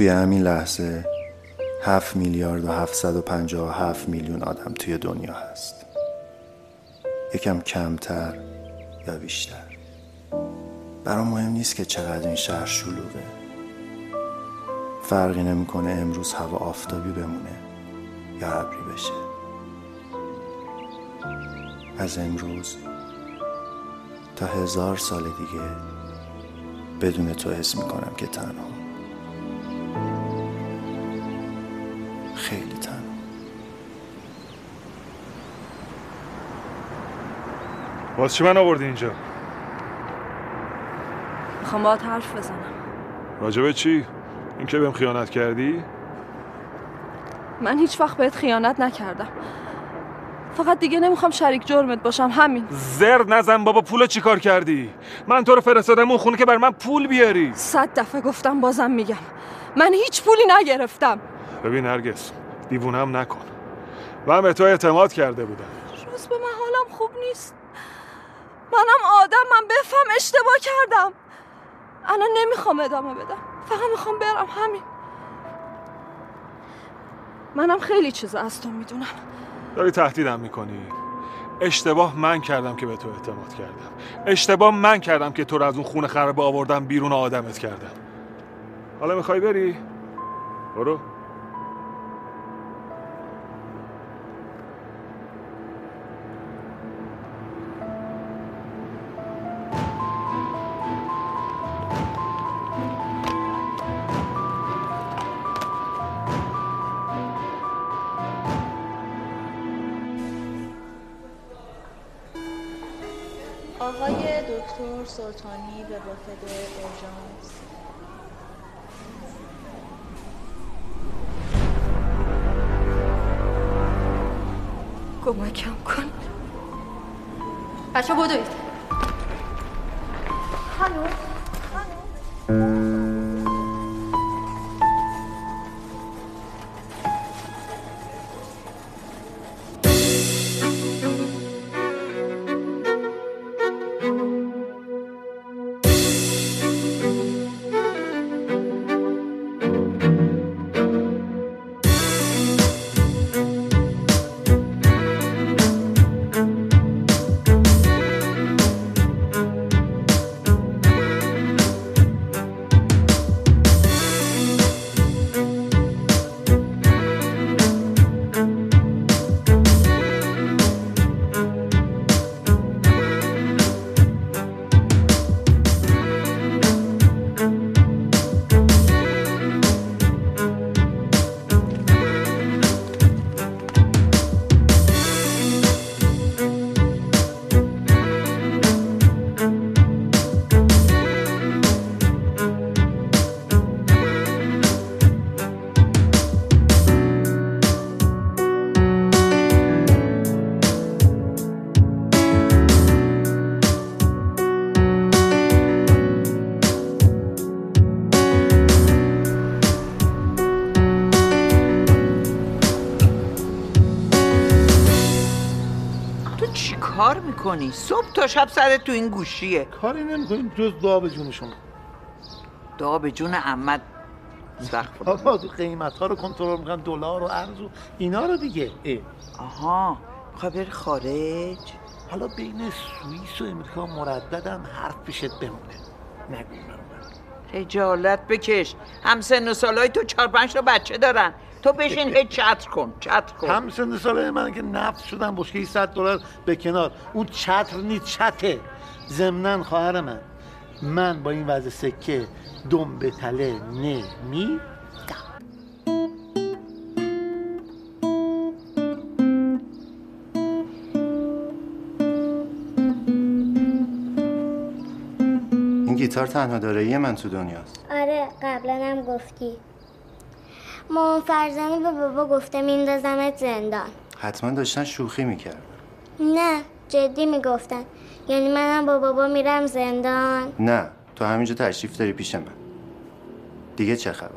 توی همین لحظه هفت میلیارد و هفتصد و پنجاه و هفت میلیون آدم توی دنیا هست. یکم کمتر یا بیشتر. برام مهم نیست که چقدر این شهر شلوغه. فرقی نمی‌کنه امروز هوا آفتابی بمونه یا ابری بشه. از امروز تا هزار سال دیگه بدون تو حس می‌کنم که تنها. باز چی من آوردی اینجا؟ می‌خوام باید حرف بزنم. راجبه چی؟ این که بهم خیانت کردی؟ من هیچ وقت بهت خیانت نکردم. فقط دیگه نمی‌خوام شریک جرمت باشم همین. زر نزن بابا پول چیکار کردی؟ من تو رو فرستادم اون خونه که بر من پول بیاری. صد دفعه گفتم بازم میگم. من هیچ پولی نگرفتم. ببین نرگس دیوونم نکن. من به تو اعتماد کرده بودم. روز به من حالم خوب نیست. منم آدم من بفهم اشتباه کردم. الان نمی‌خوام ادامه بدم. فقط می‌خوام برم همین. منم خیلی چیزا از تو می‌دونم. داری تهدیدم می‌کنی. اشتباه من کردم که به تو اعتماد کردم. اشتباه من کردم که تو رو از اون خونه خرابه آوردم بیرون آدمت کردم. حالا می‌خوای بری؟ برو. سلطانی به وافد اورژانس کمکم کن. بچه بدوید. تو می‌کنی؟ صبح تا شب سرت تو این گوشیه. کاری نمی‌کنیم جز دعا به جون شما. دعا به جون عمد بابا قیمت ها رو کنترل می‌کنن دلار و ارز و اینا رو دیگه. اه. آها. می‌خوای بری خارج؟ حالا بین سوئیس و امریکا مرددم حرف پیشت بمونه. نگو. خجالت بکش. هم سن و سالای تو چهار پنج تا بچه دارن. تو بشین هی چتر کن چتر کن. هم سن سال من که نفت شدن بشکه 100 دلار به کنار. اون چتر نیست چته. ضمنا خواهر من من با این وضع سکه دم به تله نمی این گیتار تنها دارایی من تو دنیاست. آره قبلا هم گفتی. مامان فرزانه به بابا گفته میندازمت زندان. حتما داشتن شوخی می‌کرد نه جدی می‌گفتن. یعنی منم با بابا میرم زندان. نه تو همینجا تشریف داری پیش من. دیگه چه خبر؟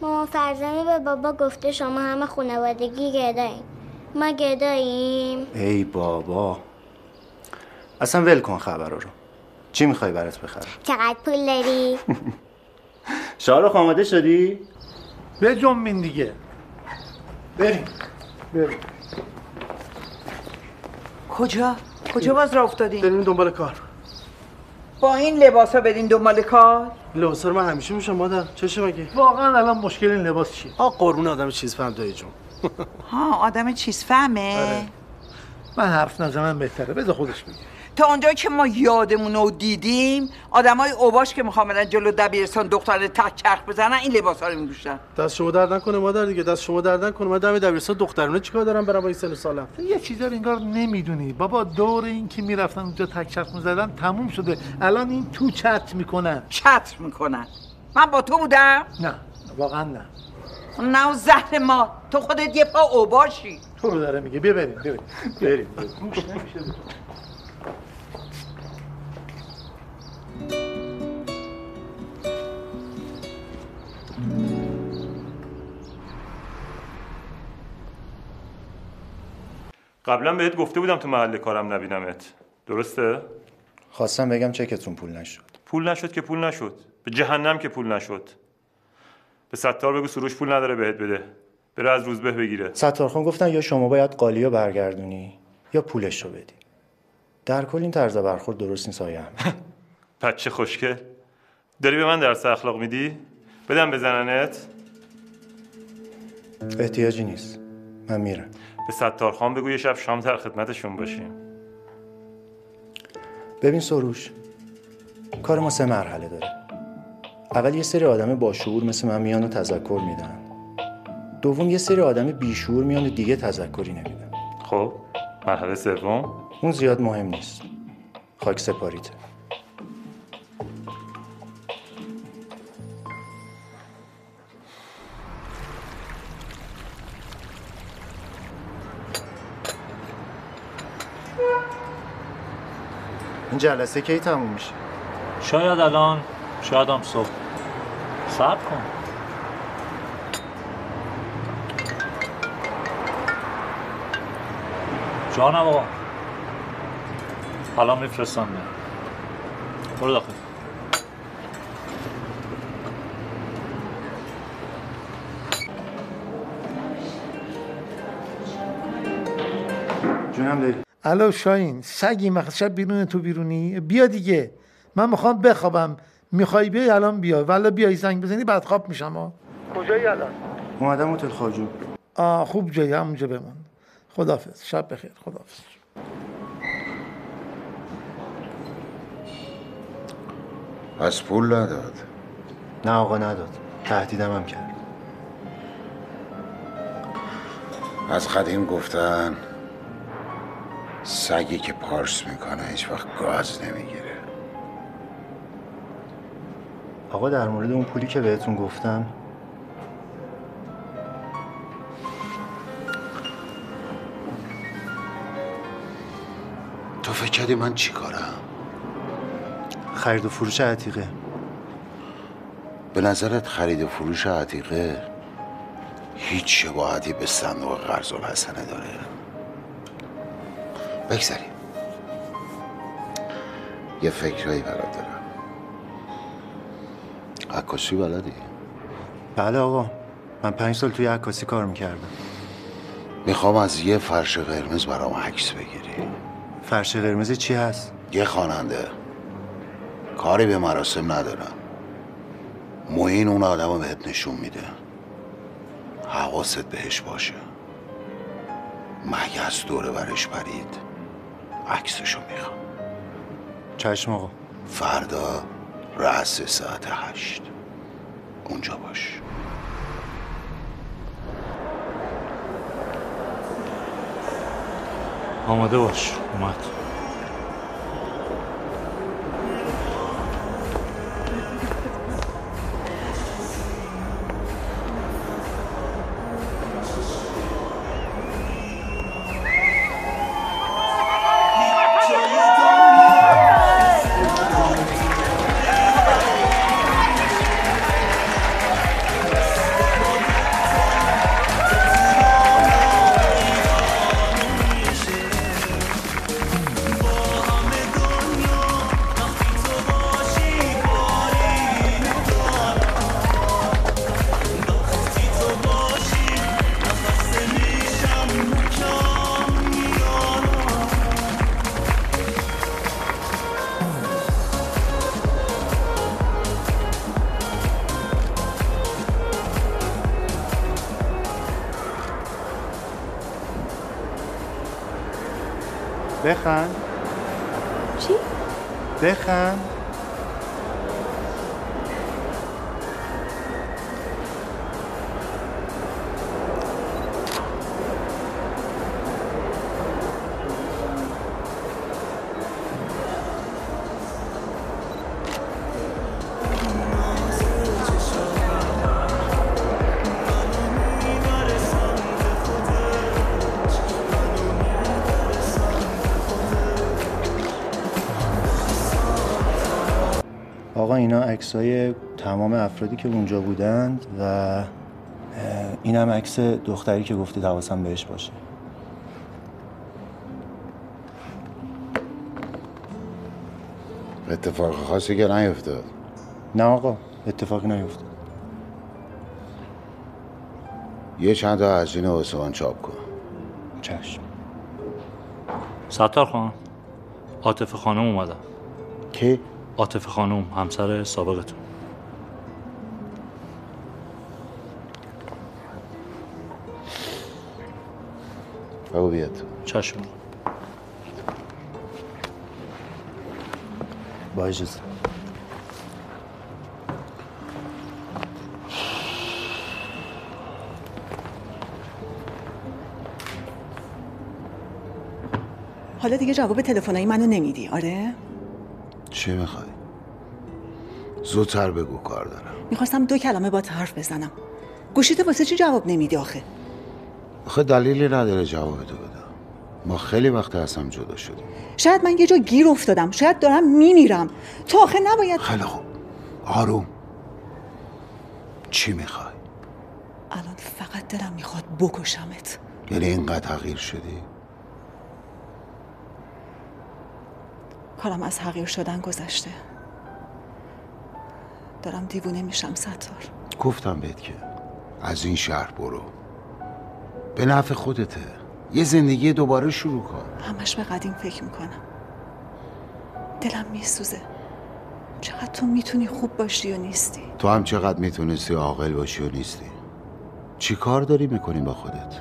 مامان فرزانه به بابا گفته شما همه خانوادگی گداییم ما گداییم. ای بابا. اصلا ول کن خبر رو. چی می‌خوای برات بخرم؟ چقدر پول داری؟ شارخ آماده شدی؟ به جنبین دیگه بریم بریم کجا کجا باز را افتادین بریم دنبال کار با این لباسا بدین دنبال کار لباس رو من همیشه میشم مادر چشه مگه واقعا الان مشکل این لباس چیه آ قربون آدم چیز فهم دایی جون ها آدم چیز فهمه آره. من حرف نزنم بهتره بذار خودش بگه تا اونجایی که ما یادمون رو دیدیم آدمای اوباش که می‌خوام برن جلو دبیرستان دختر تک چرخ بزنن این لباس ها رو میپوشن. دست شما درد نکنه مادر دیگه دست شما درد نکنه. من دم دبیرستان دخترونه چیکار دارم برم با این سن سالم؟ یه چیزا رو انگار نمی‌دونی. بابا دور این که می‌رفتن اونجا تک چرخ می‌زدن تموم شده. الان این تو چت می‌کنن. چتر می‌کنن. من با تو بودم؟ نه واقعا نه. نه و زهر ما. تو خودت یه پا اوباشی. تو رو داره میگه. بیا بریم بیا بریم. بریم بریم. گوش نمیشه به تو. قبلا بهت گفته بودم تو محل کارم نبینمت. درسته؟ خواستم بگم چکتون پول نشد. پول نشد که پول نشد. به جهنم که پول نشد. به ستار بگو سروش پول نداره بهت بده. بره از روزبه بگیره. ستارخان گفتن یا شما باید قالی رو برگردونی یا پولش رو بدی. در کل این طرز برخورد درست نیست آیا بچه خوشگل داری به من درس اخلاق میدی؟ بدم بزننت؟ احتیاجی نیست. من میرم. به ستارخان بگو یه شب شام در خدمتشون باشیم. ببین سروش کار ما سه مرحله داره. اول یه سری آدم باشعور مثل من میان و تذکر میدن. دوم یه سری آدم بیشعور میان و دیگه تذکری نمیدن. خب مرحله سوم؟ اون زیاد مهم نیست. خاک سپاریته. این جلسه کی تموم میشه؟ شاید الان شاید هم صبح. صبر کن. جانم آقا. حالا میفرستم برو داخل. جونم داری. الو شاین سگی مخصوص شب بیرون تو بیرونی؟ بیا دیگه. من می‌خوام بخوابم. می‌خوای بیای الان بیا. ولی بیای زنگ بزنی بعد خواب میشم ها کجایی الان؟ اومدم هتل خاجو آه خوب جایی. همونجا بمون. خدافظ شب بخیر. خدافظ پس پول نداد. نه آقا نداد. تهدیدم هم کرد. از قدیم گفتن سگی که پارس می‌کنه هیچ وقت گاز نمی‌گیره. آقا در مورد اون پولی که بهتون گفتم. تو فکر کردی من چی کارم؟ خرید و فروش عتیقه. به نظرت خرید و فروش عتیقه هیچ شباهتی به صندوق قرض الحسنه داره؟ بگذاریم. یه فکرهایی برات دارم. عکاسی بلدی؟ بله آقا. من پنج سال توی عکاسی کار می‌کردم. می‌خوام از یه فرش قرمز برام عکس بگیری. فرش قرمز چی هست؟ یه خواننده. کاری به مراسم ندارم. موین اون آدم بهت نشون میده. حواست بهش باشه. مگس دوره برش برید؟ عکسشو می‌خوام. چشم آقا. فردا رأس ساعت هشت. اونجا باش. آماده باش. اومد. Weggaan. Zie. Weggaan. عکسای تمام افرادی که اونجا بودند و اه، اینم عکس دختری که گفتید حواسم بهش باشه. اتفاق خاصی که نیفتاد. نه آقا اتفاقی نیفتاد. یه چند تا از این آسمان چاپ کن. چشم. ستار خان عاطف خانم اومدم کی؟ عاطف خانم همسر سابقتون. بگو بیاد چشم. با اجازه حالا دیگه جواب تلفنای منو نمیدی آره؟ چی می‌خوای؟ زودتر بگو کار دارم. می‌خواستم دو کلمه با حرف بزنم. گوشیت واسه چی جواب نمیدی آخه؟ آخه دلیلی نداره جواب تو بدم. ما خیلی وقت از هم جدا شدیم. شاید من یه جا گیر افتادم. شاید دارم میمیرم. تو آخه نباید خیلی خوب. آروم. چی می‌خوای؟ الان فقط دلم می‌خواد بکشمت. یعنی اینقدر تغییر شدی؟ کارم از حقیر شدن گذشته. دارم دیوونه میشم ستار. گفتم بهت که از این شهر برو. به نفع خودته. یه زندگی دوباره شروع کن. همش به قدیم فکر می‌کنم. دلم میسوزه. چقدر تو می‌تونی خوب باشی و نیستی؟ تو هم چقدر می‌تونستی عاقل باشی و نیستی. چی کار داری می‌کنی با خودت؟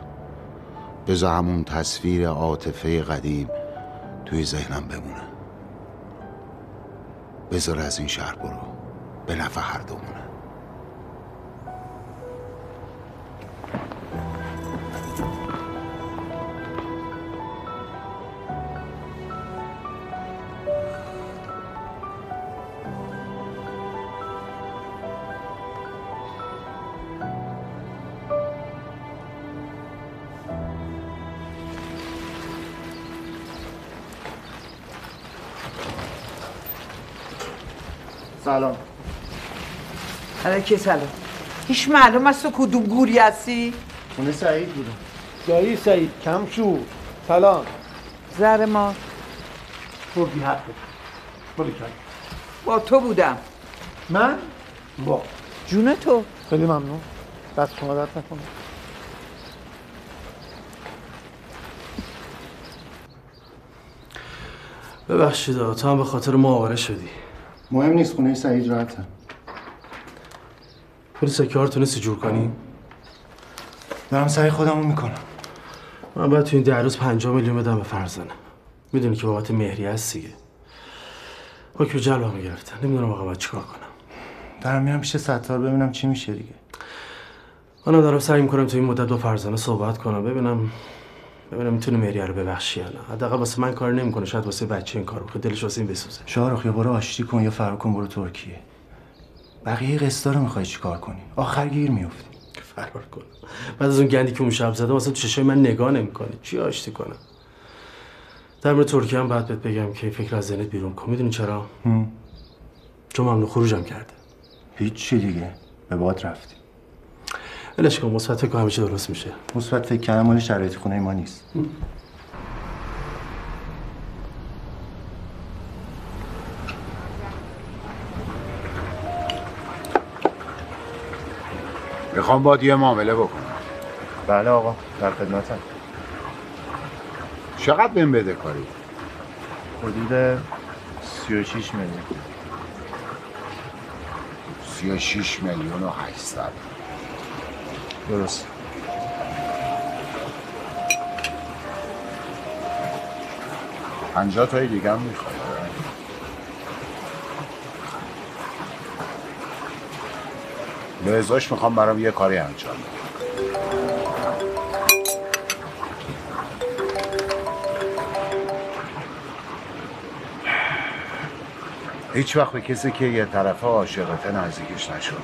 بذار همون تصویر عاطفه قدیم توی ذهنم بمونه. بذار از این شهر برو. به نفع هر دومونه. سلام. علیکی سلام. هیچ معلوم است تو کدوم گوری هستی؟ خونه سعید بودم. جایی سعید کم شو سلام. زر ما. تو بی کن. با تو بودم. من؟ با. جون تو. خیلی ممنون. دست شما درد نکنه. ببخشید تو هم به خاطر ما آواره شدی. مهم نیست خونه سعید راحتم پول سکه ها رو تونستی جور کنی؟ دارم سعی خودمو می‌کنم. من باید تو این ده روز پنجاه میلیون بدم به فرزانه. می‌دونی که بابت مهری هست دیگه. حکم جلبمو گرفتن نمی‌دونم آقا باید چیکار کنم. دارم میرم پیش ستار ببینم چی میشه دیگه. منم دارم سعی می‌کنم تو این مدت با فرزانه صحبت کنم. ببینم ببینم می‌تونه مهریه رو ببخشی یا نه. حداقل واسه من کار نمی‌کنه. شاید واسه بچه این کار بکنه. دلش واسه این بسوزه. شاهرخ یا برو آشتی کن یا فرار کن برو ترکیه. بقیه قسطا رو می‌خوای چیکار کنی؟ آخر گیر میافتی. فرار کن. بعد از اون گندی که اون شب زده واسه تو چشای من نگاه نمی‌کنه. چی آشتی کنم؟ در مورد ترکیه هم بعد بهت بگم که فکر از ذهنت بیرون کن. می‌دونی چرا؟ چون ممنوع خروجم کرده. هیچی دیگه. به باد رفتی. ولش کن مثبت فکر همیشه درست میشه. مثبت فکر کردن مال شرایط خونه ما نیست. می‌خوام باید یه معامله بکنم. بله آقا در خدمتم. چقدر بهم بده کاری؟ حدود 36 میلیون. 36 میلیون و 800 درست. پنجاه تای دیگه هم می‌خوای به ازاش می‌خوام برام یه کاری انجام. هیچ وقت به کسی که یه طرفه عاشقته نزدیکش نشو.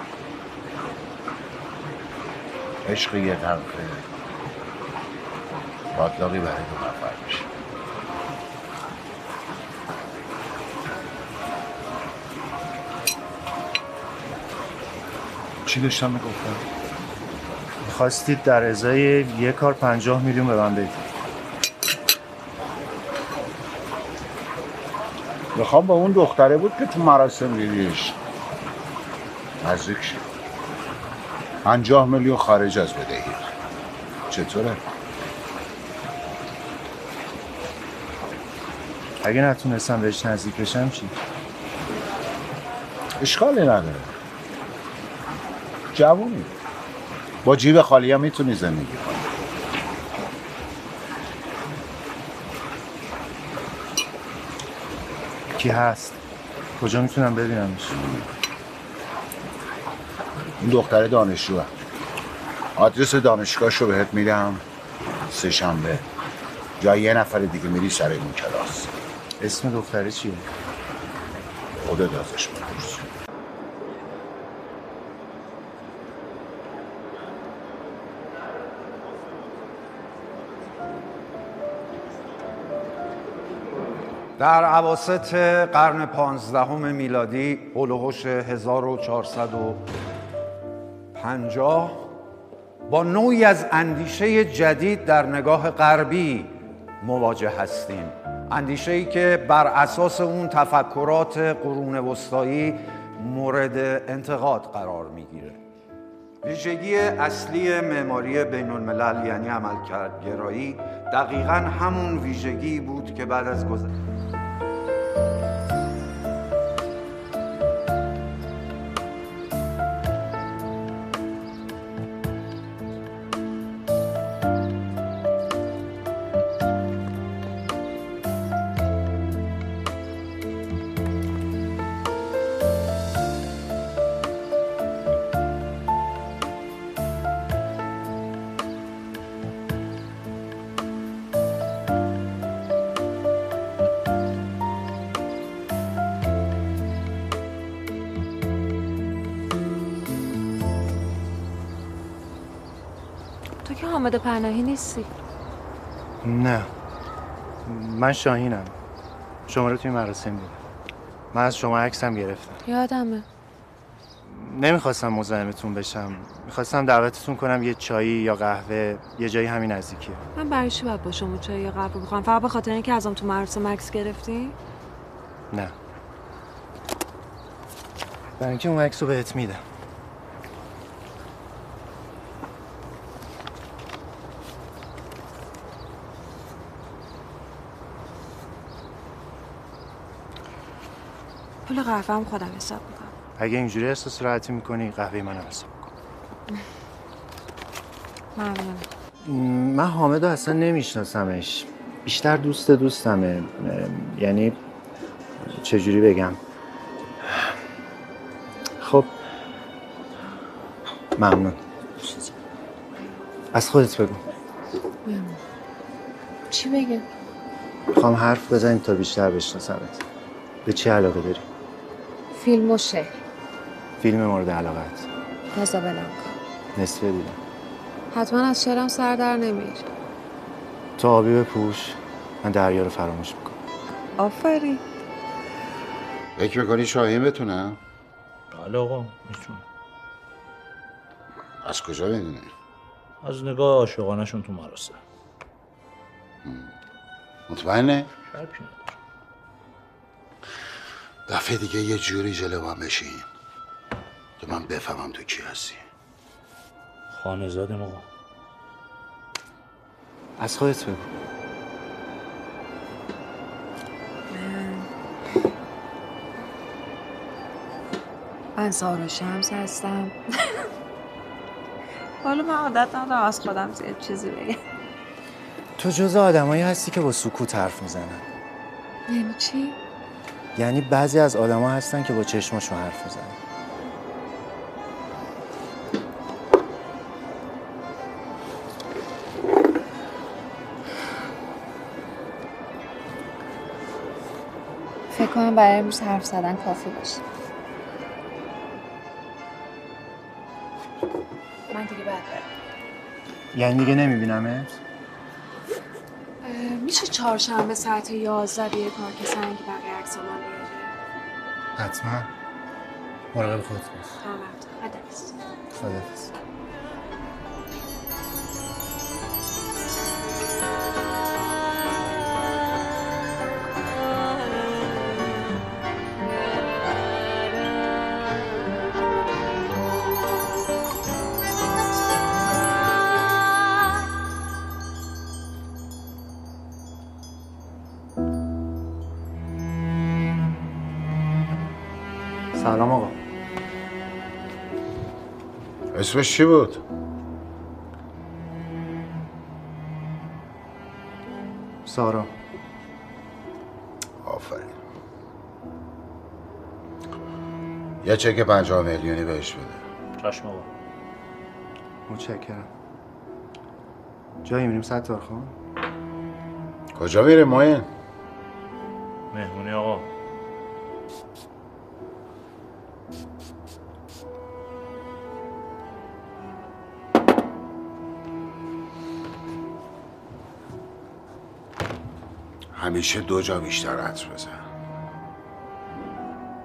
عشق یه طرفه باطلاقی برای دو نفر میشه. چی داشتم می‌گفتم؟ خواستید در ازای یه کار پنجاه میلیون به من بدید. می‌خوام با اون دختره بود که تو مراسم دیدیش. نزدیک شد. پنجاه میلیون خارج از بدهی چطوره؟ اگه نتونستم بهش نزدیک بشم چی؟ اشکالی نداره جوونی با جیب خالی هم می‌تونی زندگی کنی کی هست؟ کجا می‌تونم ببینمش؟ این دختر دانشجوه. آدرس دانشگاهش رو بهت میدم. سه شنبه جای یه نفر دیگه میری سر اون کلاس. اسم دختره چیه؟ خودت ازش بپرس. در عواسط قرن پانزدهم میلادی هلوهوش 1450 با نوعی از اندیشه جدید در نگاه غربی مواجه هستیم. اندیشه ای که بر اساس اون تفکرات قرون وسطایی مورد انتقاد قرار می‌گیره. ویژگی اصلی معماری بین الملل یعنی عملکردگرایی دقیقا همون ویژگی بود که بعد از گذشت حامد پناهی نیستی؟ نه. من شاهینم. شما رو توی مراسم دیدم. من از شما عکسم گرفتم. یادمه. نمی‌خواستم مزاحمتون بشم. می‌خواستم دعوتتون کنم یه چایی یا قهوه یه جایی همین نزدیکیه. من برای چی باید با شما چای یا قهوه بخورم فقط به خاطر اینکه ازم تو مراسم عکس گرفتی؟ نه. برای اینکه اون عکس رو بهت میدم. قهوه هم خودم حساب می‌کنم. اگه اینجوری احساس راحتی می‌کنی قهوه منم حساب کن. ممنون. من حامد رو اصلا نمیشناسمش. بیشتر دوست دوستمه. یعنی چجوری بگم؟ خب ممنون. از خودت بگو. چی بگم؟ می‌خوام حرف بزنیم تا بیشتر بشناسمت. به چی علاقه داری؟ فیلم و شعر. فیلم مورد علاقت. کازابلانکا نصفه دیدم. حتما از شعرم سر در نمیر تو آبی بپوش. من دریا رو فراموش می‌کنم. آفرین. فکر می‌کنی شاهین بتونه؟ بله آقا می‌تونه. از کجا می‌دونی؟ از نگاه عاشقانشون تو مراسم. مطمئنه؟ نداره. دفعه دیگه یه جوری جلو من بشین که من بفهمم تو کی هستی. خانه زادیم آقا از خودت بگو. من سارا شمس هستم. حالا من عادت ندارم از خودم زیاد چیزی بگم. تو جز آدمایی هستی که با سکوت حرف می‌زنن. یعنی چی؟ یعنی بعضی از آدما هستن که با چشماشون حرف می‌زنن. فکر کنم برای امروز حرف زدن کافی باشه. من دیگه بعد برم. یعنی دیگه نمیبینمت؟ میشه چهارشنبه ساعت یازده بیای پارک سنگ بقیه عکسامو بیاری؟ حتما. مراقب خودت باش. خدمت خدافظ خداحافظ. اسمش چی بود؟ سارا. آفرین. یه چک پنجاه میلیونی بهش بده. چشم آقا متشکرم. جایی میریم؟ ستار خان کجا میره ماین؟ مهمونی آقا. همیشه دو جا بیشتر عطر بزن.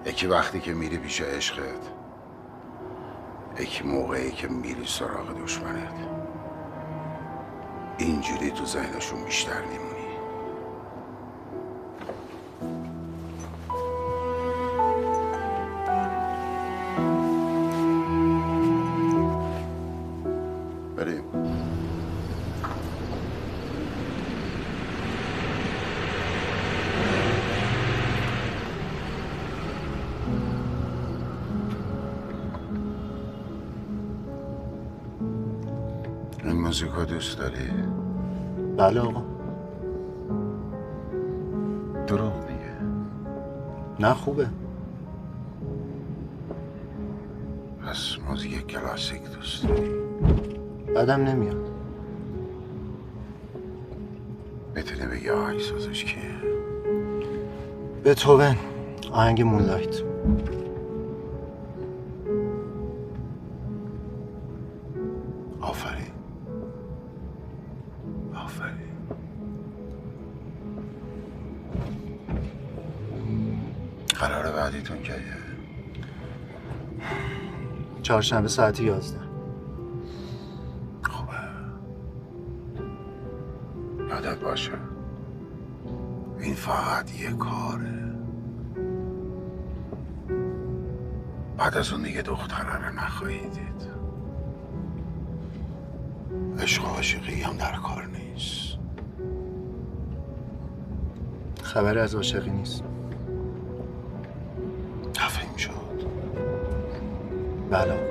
یکی وقتی که میری پیش عشقت یکی موقعی که میری سراغ دشمنت. اینجوری تو ذهنشون بیشتر میمونی. بله آقا. دروغ میگه. نه خوبه. پس موزیک کلاسیک دوست داری بدم نمیاد. می‌تونی بگی آهنگ سازش کیه؟ بتوون آهنگ مونلایت. آفرین آفرین. بعدیتون کیه چهارشنبه ساعت یازده. یادت باشه. این فقط یه کاره. بعد از اون دیگه دختره رو نخواهی دید عشق و عاشقی هم در کار نیست. خبر از عاشقی نیست. بله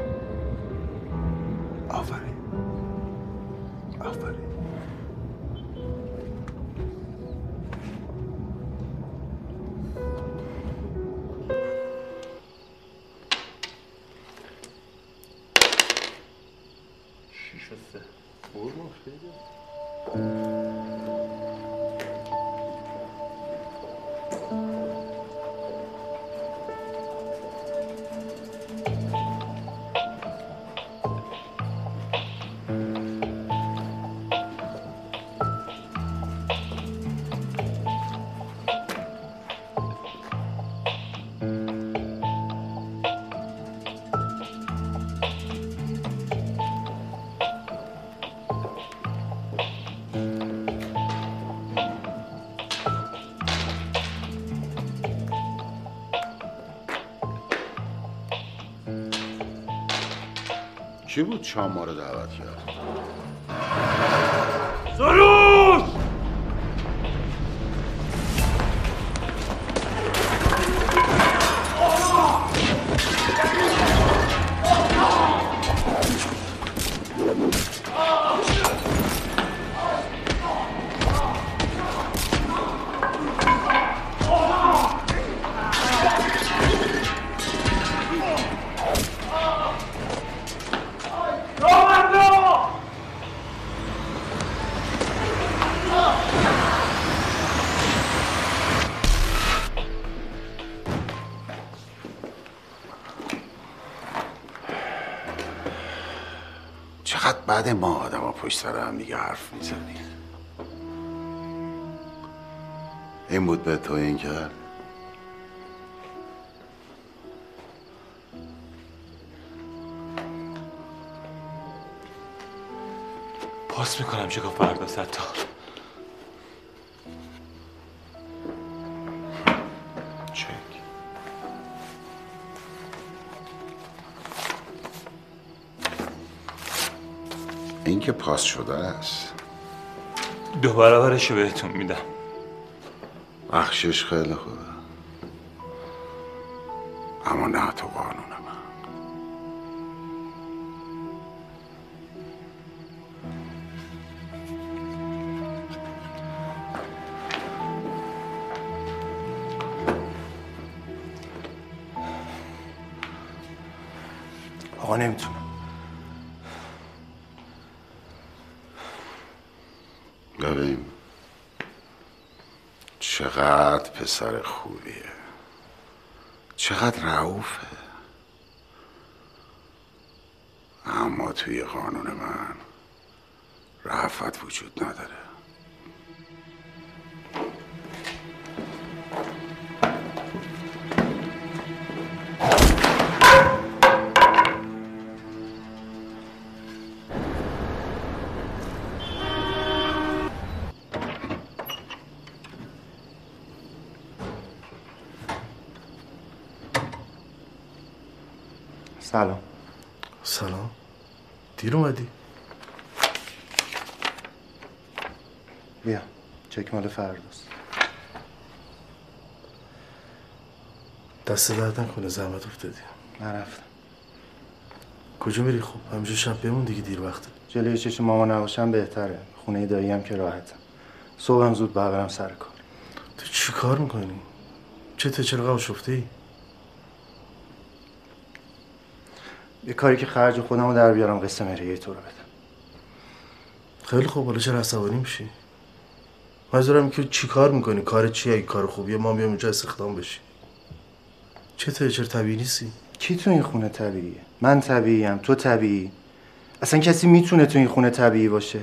کی بود شام ما رو دعوت کرد؟ پشت سر هم دیگه حرف می‌زنیم این بود به تو این کرد پاس می‌کنم چه گفت فردا ستار که پاس شده است. دو برابرش بهتون میدم. بخشش خیلی خوبه. پسر خوبیه. چقدر رعوفه. اما توی قانون من رعفت وجود نداره. سلام. سلام. دیر اومدی؟ بیا. چک مال فرداست. دست درد نکنه زحمت افتادی. نرفتم کجا میری؟ خب همینجا شب بمون دیگه دیر وقته. جلوی چشم ماما نباشم بهتره. خونه دایی هم که راحتم. صبحم زود برم سر کار. تو چی کار می‌کنی؟ چه تا چرا آشفته ای؟ یه کاری که خرج خودم رو در بیارم قصه مهریه تو رو بدم خیلی خوب حالا چرا عصبانی میشی؟ منظورم که چی کار می‌کنی؟ کار چیه؟ اگه کار خوبیه ما بیام اینجا استخدام بشی چه چرا طبیعی نیستی؟ کی تو این خونه طبیعیه من طبیعیم تو طبیعی اصلا کسی می‌تونه تو این خونه طبیعی باشه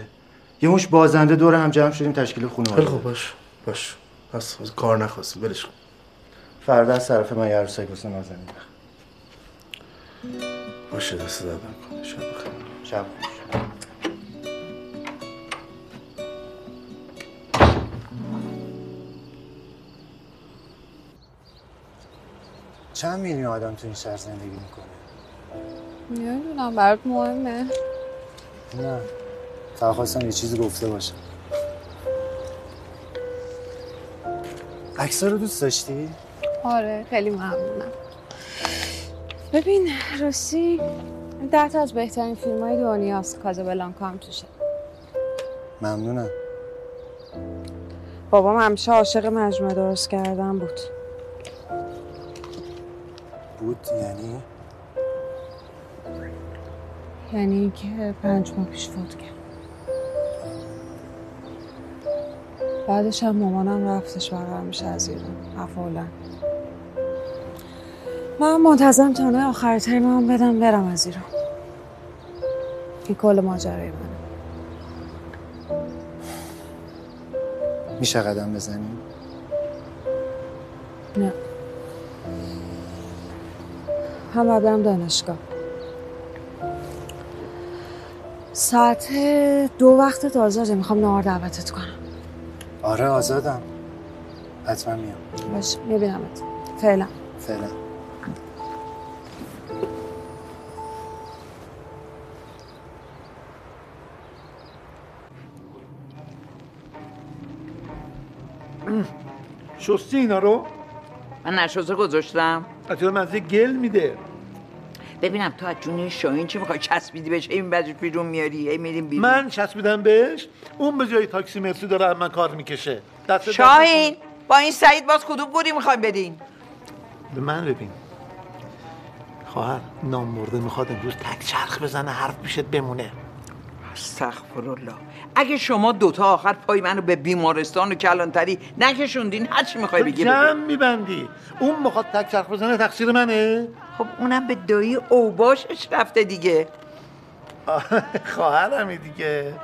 یه مش بازنده دور هم جمع شدیم تشکیل خونه خیلی خوب باش باش بس، کار نخواستیم ولش کن فردا از طرف من یه عروسک واسه نازنین. باشه دست درد نکنه. شب بخیر. شب. خوش چند میلیون آدم تو این شهر زندگی می‌کنه؟ نمی‌دونم برات مهمه. نه. فقط خواستم یه چیزی گفته باشم. عکس رو دوست داشتی؟ آره خیلی ممنونم. ببین راستی این ده تا از بهترین فیلم های دنیاست کازابلانکا هم توشه. ممنونم. بابام همیشه عاشق مجموعه درست کردن بود. بود یعنی؟ یعنی اینکه پنج ماه پیش فوت کرد. بعدش هم مامانم رفتش میشه از ایران. افعالا من منتظرم تا نه آخر ترمم بدم برم از ایران. این کل ماجرای منه. میشه قدم بزنیم نه. هم باید برم دانشگاه. ساعت دو وقت آزاده می‌خوام نهار دعوتت کنم. آره آزادم. حتما میام. باش میبینمت. فعلا. فعلا. شستی اینا رو؟ من نشسته گذاشتم. از مزه گل میده. ببینم تو از جون شاهین چی می‌خوای چسبیدی بهش؟ این بعدش بیرون میاری هی میریم بیرون. من چسبیدم بهش؟ اون به جای تاکسی مرسی داره من کار می‌کشه. دست شاهین با این سعید باز کدوم گوری می‌خوایم بدین؟ به من ببین. خواهر نام مرده می‌خواد امروز تک چرخ بزنه حرف پیشت بمونه. استغفرالله. اگه شما دوتا آخر پای منو به بیمارستان و کلانتری نکشوندین هر چی می‌خوای بگی جمع. میبندی. اون می‌خواد تک چرخ بزنه تقصیر منه. خب اونم به دایی اوباشش رفته دیگه. خواهرمی دیگه.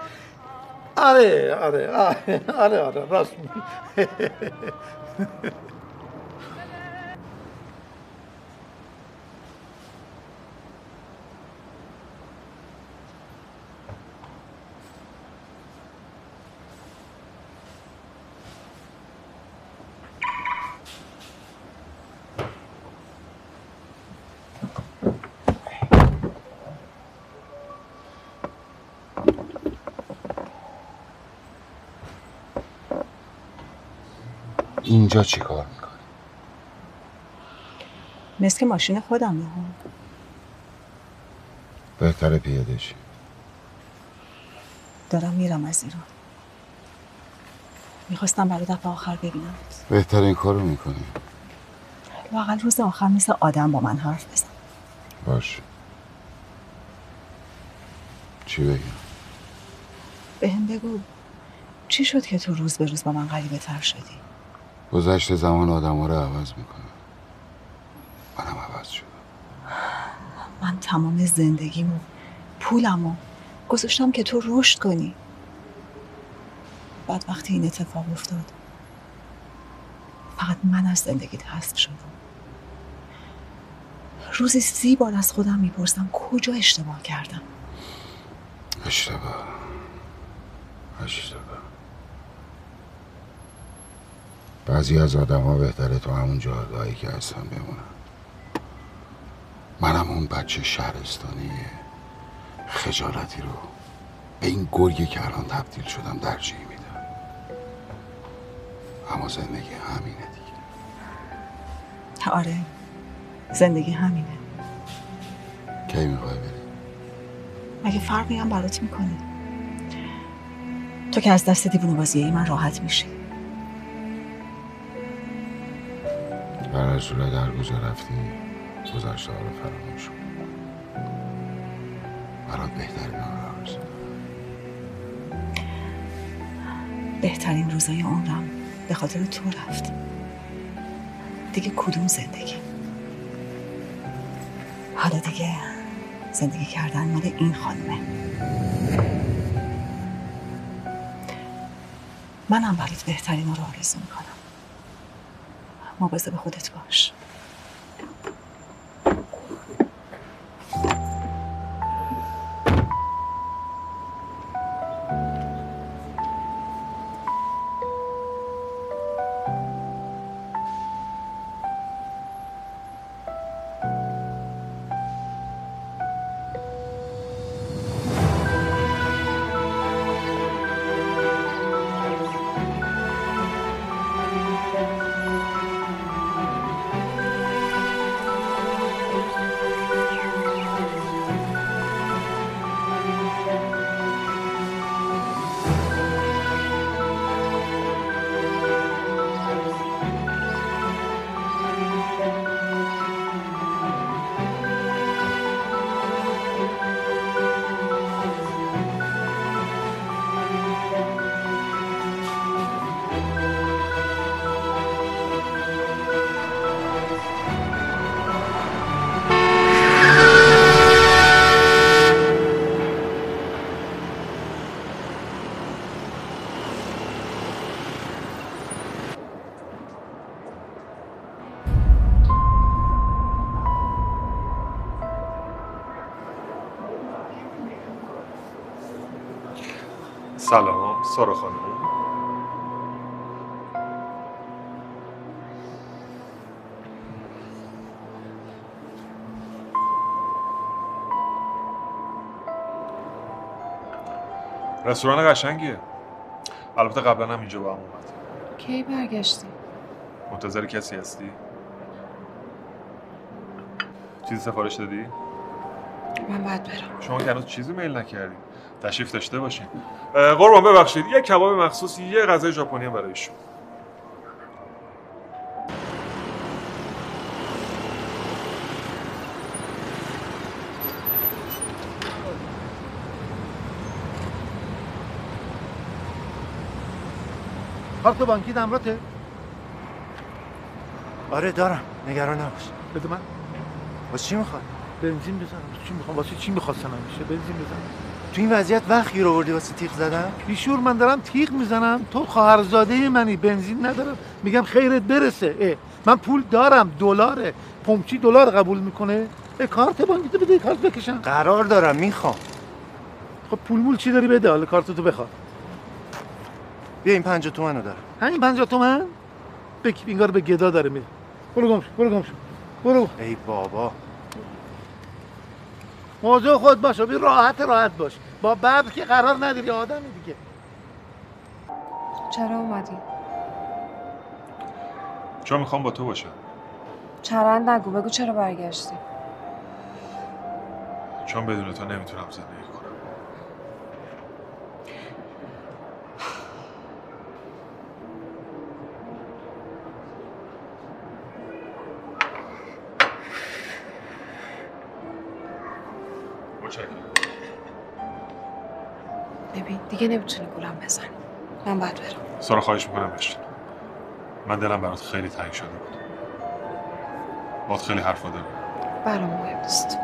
آره آره آره آره, آره راست اینجا چی کار می‌کنی؟ مثل که ماشین خودم ها بهتره پیاده شی. دارم میرم از ایران. می‌خواستم برای دفعه آخر ببینم. بهترین کارو می‌کنی. لاقل روز آخر مثل آدم با من حرف بزن. باش. چی بگم؟ بهم بگو چی شد که تو روز به روز با من غریبه تر شدی؟ گذشت زمان آدم ها رو عوض می‌کنه منم عوض شدم. من تمام زندگیمو پولمو گذاشتم که تو رشد کنی. بعد وقتی این اتفاق افتاد فقط من از زندگیت حذف شدم. روزی سی بار از خودم می‌پرسم کجا اشتباه کردم؟ اشتباه. اشتباه. بعضی از آدم ها بهتره تو همون جایگاهی که هستن بمونن. منم اون بچه شهرستانی خجالتی رو به این گرگی که الان تبدیل شدم درجیه میدم. اما زندگی همینه دیگه. آره زندگی همینه. کی می‌خوای بری؟ مگه فرقی هم برات می‌کنه؟ تو که از دست دیوونه بازی من راحت میشی. برای صورت در گذر رفتی گذشته ها رو فراموش کن برات بهترین ها رو بهترین روزای عمرم به خاطر تو رفت. دیگه کدوم زندگی؟ حالا دیگه زندگی کردن مال این خانمه. منم برات بهترین رو آرزو می‌کنم. مواظب خودت باش. سارا خانم رستوران قشنگیه البته قبلا هم اینجا با هم اومد کی برگشتی؟ منتظر کسی هستی؟ چیزی سفارش دادی؟ من باید برم. شما که هنوز چیزی میل نکردی. تشریف داشته باشین. قربان ببخشید. یه کباب مخصوص یه غذای ژاپنی هم برای ایشون کارت بانکی دمراته؟ آره دارم. نگران نباش. بده من. واسه چی می‌خواد بنزین بزنم. چی می‌خوام؟ واسه چی می‌خواستن همیشه؟ بنزین بزنم. تو این وضعیت وقت گیر آوردی واسه تیغ زدن؟ بیشور من دارم تیغ می‌زنم. تو خواهرزاده منی بنزین ندارم. میگم خیرت برسه. اه. من پول دارم دلاره. پمچی دلار قبول می‌کنه. اه، کارت بانکی تو بده کارت بکشم. قرار دارم می‌خوام. خب پول مول چی داری بده؟ حالا کارت تو بخواد بیا این پنجاه تومن رو دارم. همین پنجاه تومن؟ بکی انگار به گدا داره میره. برو گم شو برو گم شو. برو. ای بابا. موضوع خود باش بی راحت راحت باش. با ببر که قرار نداری آدمی دیگه. چرا اومدی؟ چون می‌خوام با تو باشم؟ چرند نگو بگو چرا برگشتی؟ چون بدون تو نمی‌تونم زندگی کنم. دیگه نمی‌تونی گولم بزنی. من باید برم. سارا خواهش می‌کنم بشین. من دلم برات خیلی تنگ شده بود. باد خیلی حرفا دارم. برام مهم نیست.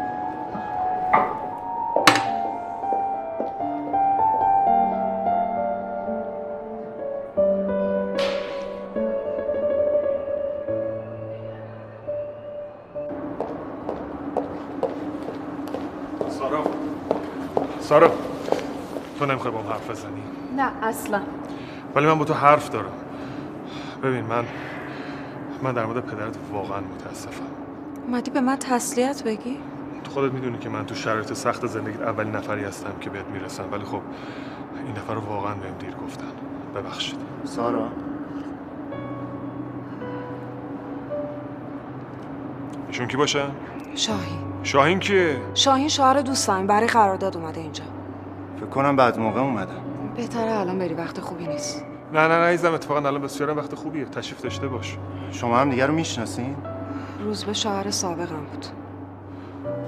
سارا. سارا. تو نمی‌خوای با هم حرف بزنی. نه اصلا. ولی من با تو حرف دارم. ببین من من در مورد پدرت واقعا متاسفم. اومدی به من تسلیت بگی؟ تو خودت می‌دونی که من تو شرایط سخت زندگی اولین نفری هستم که بهت می‌رسم. ولی خب این نفر رو واقعا بهم دیر گفتن. ببخشید. سارا. ایشون کی باشه؟ شاهین. شاهین کیه؟ شاهین شوهر دوستم برای قرارداد اومده اینجا. کنم بعد موقع اومدم. بهتره الان بری وقت خوبی نیست. نه نه نه عزیزم اتفاقا الان بسیار وقت خوبیه. تشریف داشته باش. شما هم دیگه رو می‌شناسین؟ روز به شوهر سابقم بود.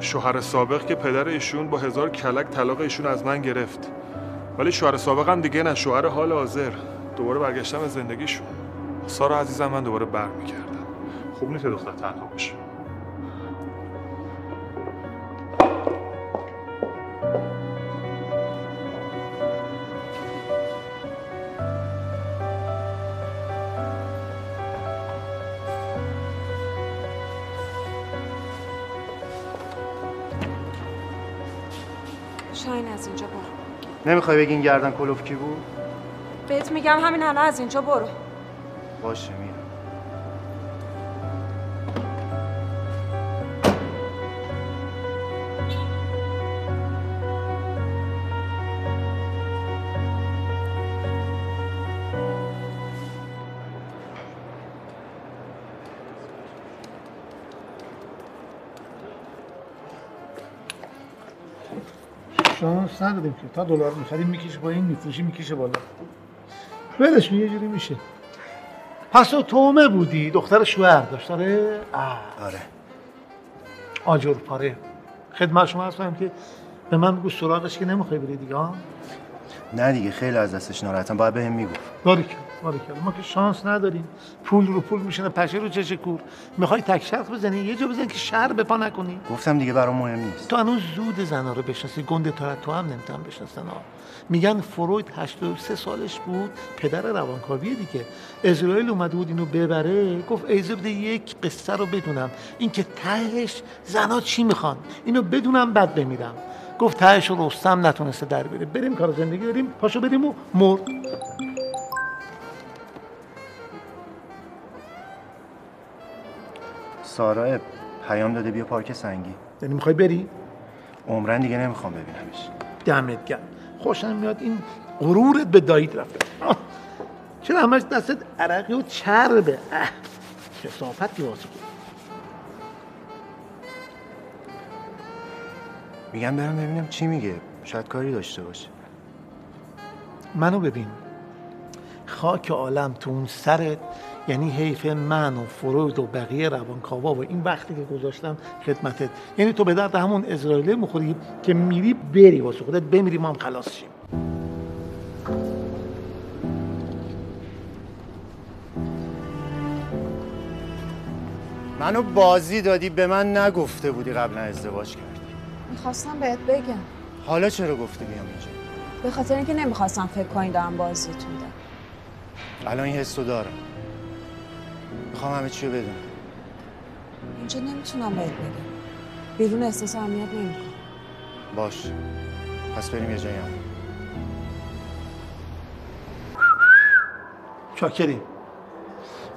شوهر سابق که پدر ایشون با هزار کلک طلاق ایشون از من گرفت. ولی شوهر سابقم دیگه نه شوهر حال حاضر. دوباره برگشتم به زندگیشون. سارا عزیزم من دوباره برمیگردم. خوب نیست دختر تنها باشه. نمی‌خوای بگی این گردن کلوف کی بود؟ بهت میگم همین الان از اینجا برو. باشه میرم شانس ندادیم که تا دلار می‌خریم می‌کشه با این میفروشی می‌کشه بالا. ولش یه جوری میشه. پس تو تومه بودی دختر شوهر داشت. آره. آره. آجر پاره خدمت شما هست کنم که به من بگو سراغش که نمی‌خوای بری دیگه ها نه دیگه خیلی از دستش ناراحتم باید بهم می‌گفت باریکلا باریکلا ما که شانس نداریم. پول رو پول میشنه پشه رو چش کور. می‌خوای تک شرط بزنی؟ یه جا بزن که شهر به پا نکنی. گفتم دیگه برام مهم نیست. تو هنوز زود زنا رو بشناسی. گنده تا تو هم نمی‌تونم بشناسن. میگن فروید 83 سالش بود پدر روانکاویه دیگه. اسرائیل اومده بود اینو ببره. گفت ایزه بده یک قصه رو بدونم. این که تهش زنا چی می‌خوان؟ اینو بدونم بعد بمیرم. گفت تهش رستم نتونسته در بره بریم کار زندگی داریم پاشو بریم و مرد. سارا پیام داده بیا پارک سنگی. یعنی می‌خوای بری؟ عمرن دیگه نمی‌خوام ببینمش. دمت گرم. خوشم میاد این غرورت به دایید رفته. چرا همش دستت عرقی و چربه؟ اه. کسافتی واسه میگم برم ببینم چی میگه. شاید کاری داشته باشه. منو ببین. خاک عالم تو اون سرت یعنی حیف من و فروید و بقیه روانکاوا و این وقتی که گذاشتم خدمتت. یعنی تو به درد همون اسرائیلی مخوری که میری بری واسه خودت بمیری ما هم خلاص شیم. منو بازی دادی به من نگفته بودی قبلا ازدواج کردی می‌خواستم بهت بگم. حالا چرا گفتی بیام اینجا؟ به خاطر اینکه نمی‌خواستم فکر کنی دارم بازیتون دارم الان این حسو دارم. می‌خوام همه چی رو بدونم. اینجا نمی‌تونم بهت بگم. بیرون احساس امنیت نمی‌کنم. باش. پس بریم یه جایی هم. شاکریم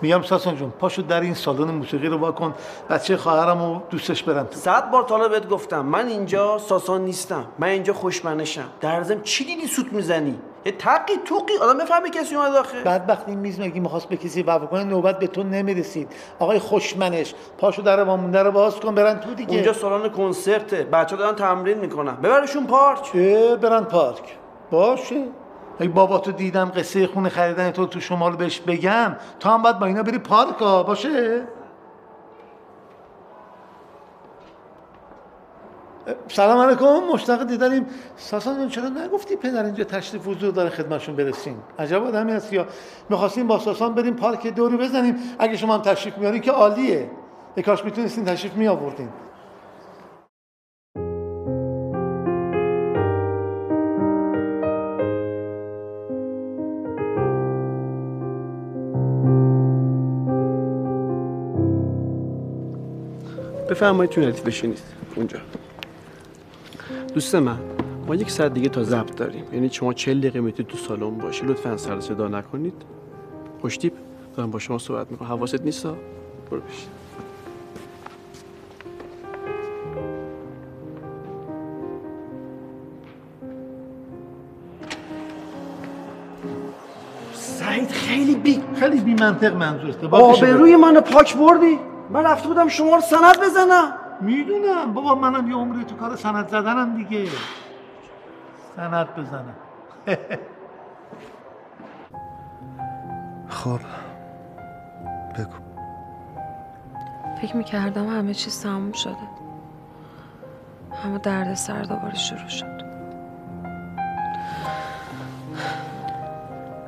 میگم ساسان جون پاشو در این سالن موسیقی رو واکن بچه خواهرم رو دوستش برم تو. صد بار تا بهت گفتم من اینجا ساسان نیستم من اینجا خوشمنشم. در ضمن چی دیدی سوت می‌زنی؟ یه تقی توقی آدم بفهمه کسی اومد آخه. بدبخت این میز مگه می‌خواست به کسی وفا کنه؟ نوبت به تو نمی‌رسید. آقای خوشمنش پاشو در وامونده رو باز کن برن تو دیگه. اونجا سالن کنسرته بچه دارن تمرین می‌کنن. ببرشون پارک. برن پارک. باشه. ای بابا تو دیدم قصه خونه خریدن تو تو شمال بهش بگم. تو هم باید با اینا بری پارک ها باشه؟ سلام علیکم. مشتاق دیدنیم ساسان چرا نگفتی پدر اینجا تشریف حضور داره خدمتشون برسیم؟ عجب آدمی هست یا. می‌خواستیم با ساسان بریم پارک دوری بزنیم. اگه شما هم تشریف میارین که عالیه. ای کاش می‌تونستین تشریف می آوردین بفرمایید تو ردیف بشینید. اونجا. دوست من ما یک ساعت دیگه تا ضبط داریم. یعنی شما 40 دقیقه می‌تونید تو سالن باشی لطفا سر صدا نکنید. خوشتیپ دارم با شما صحبت می‌کنم. حواست نیست ها؟ برو بشین. خیلی بی خیلی بی منطق منظورته آبروی منو پاک بردی؟ من رفته بودم شما رو سند بزنم. می‌دونم. بابا منم یه عمری تو کار سند زدنم دیگه. سند بزنم. خب. بگو. فکر می‌کردم همه چیز تموم شده. اما درد سر دوباره شروع شد.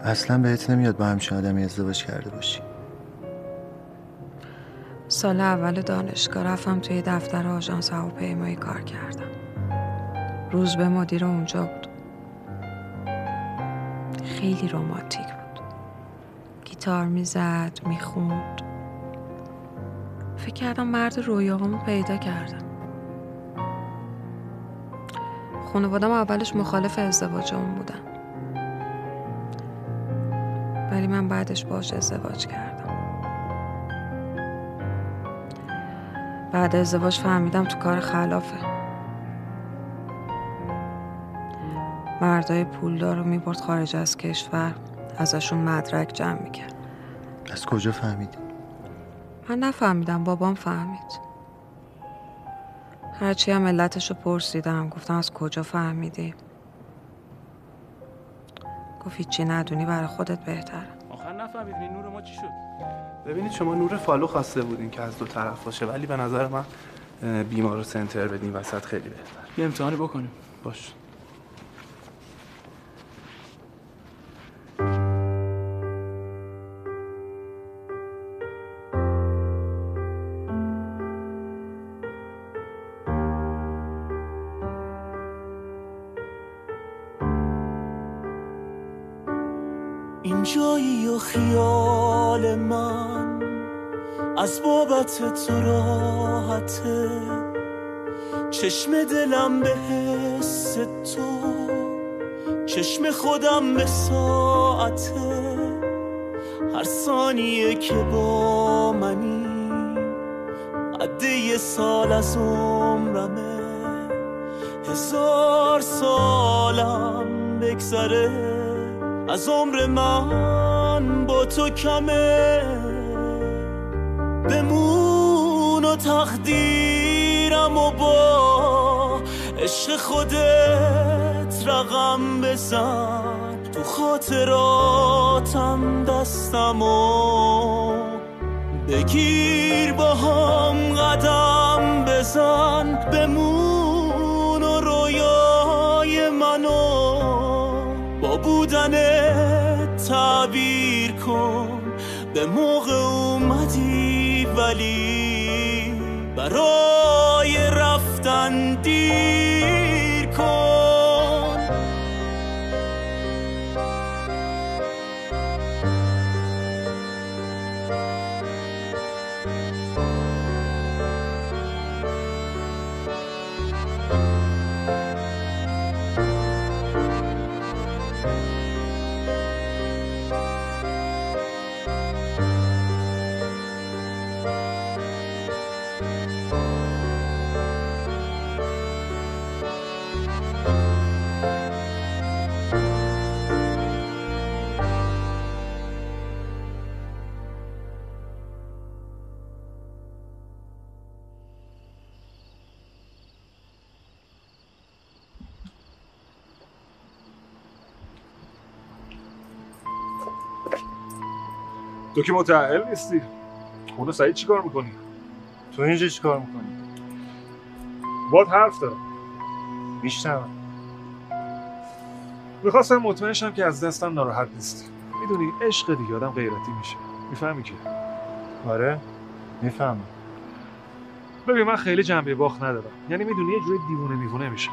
اصلا بهت نمیاد با همچین آدمی ازدواج کرده باشی. سال اول دانشگاه رفتم توی دفتر آژانس هواپیمایی کار کردم. روز به مدیر اونجا بود. خیلی رومانتیک بود. گیتار می‌زد می‌خوند. فکر کردم مرد رویاهامو پیدا کردم خانوادم اولش مخالف ازدواجمون بودن. ولی من بعدش باش ازدواج کردم. بعد ازدواج فهمیدم تو کار خلافه. مردای پولدار رو می‌برد خارج از کشور ازشون مدرک جمع می‌کرد. از کجا فهمیدی؟ من نفهمیدم بابام فهمید. هرچی هم علتش رو پرسیدم گفتم از کجا فهمیدی؟ گفت هیچی ندونی برای خودت بهتره. نفهمید این نور ما چی شد؟ ببینید شما نور فالو خواسته بودین که از دو طرف باشه ولی به نظر من بیمار رو سنتر بدین وسط خیلی بهتر. یه امتحانی بکنیم. باش. تو راحته چشم دلم به حس تو چشم خودم به ساعته هر ثانیه که با منی عده یه سال از عمرمه. هزار سالم بگذره از عمر من با تو کمه. تقدیرم و با عشق خودت رقم بزن. تو خاطراتم دستم و بگیر با هم قدم بزن. بمون و رویای منو با بودن تعبیر کن. به برای تو که متعهل نیستی. خونه سعید چیکار می‌کنی؟ تو اینجا چیکار می‌کنی؟ باد حرف دارم. میشنوم می‌خواستم مطمئن شم که از دستم ناراحت نیستی. می‌دونی عشق دیگه آدم غیرتی میشه. می‌فهمی که؟ آره. می‌فهمم. ببین من خیلی جنبه باخت ندارم. یعنی می‌دونی یه جوری دیوونه میوونه میشم.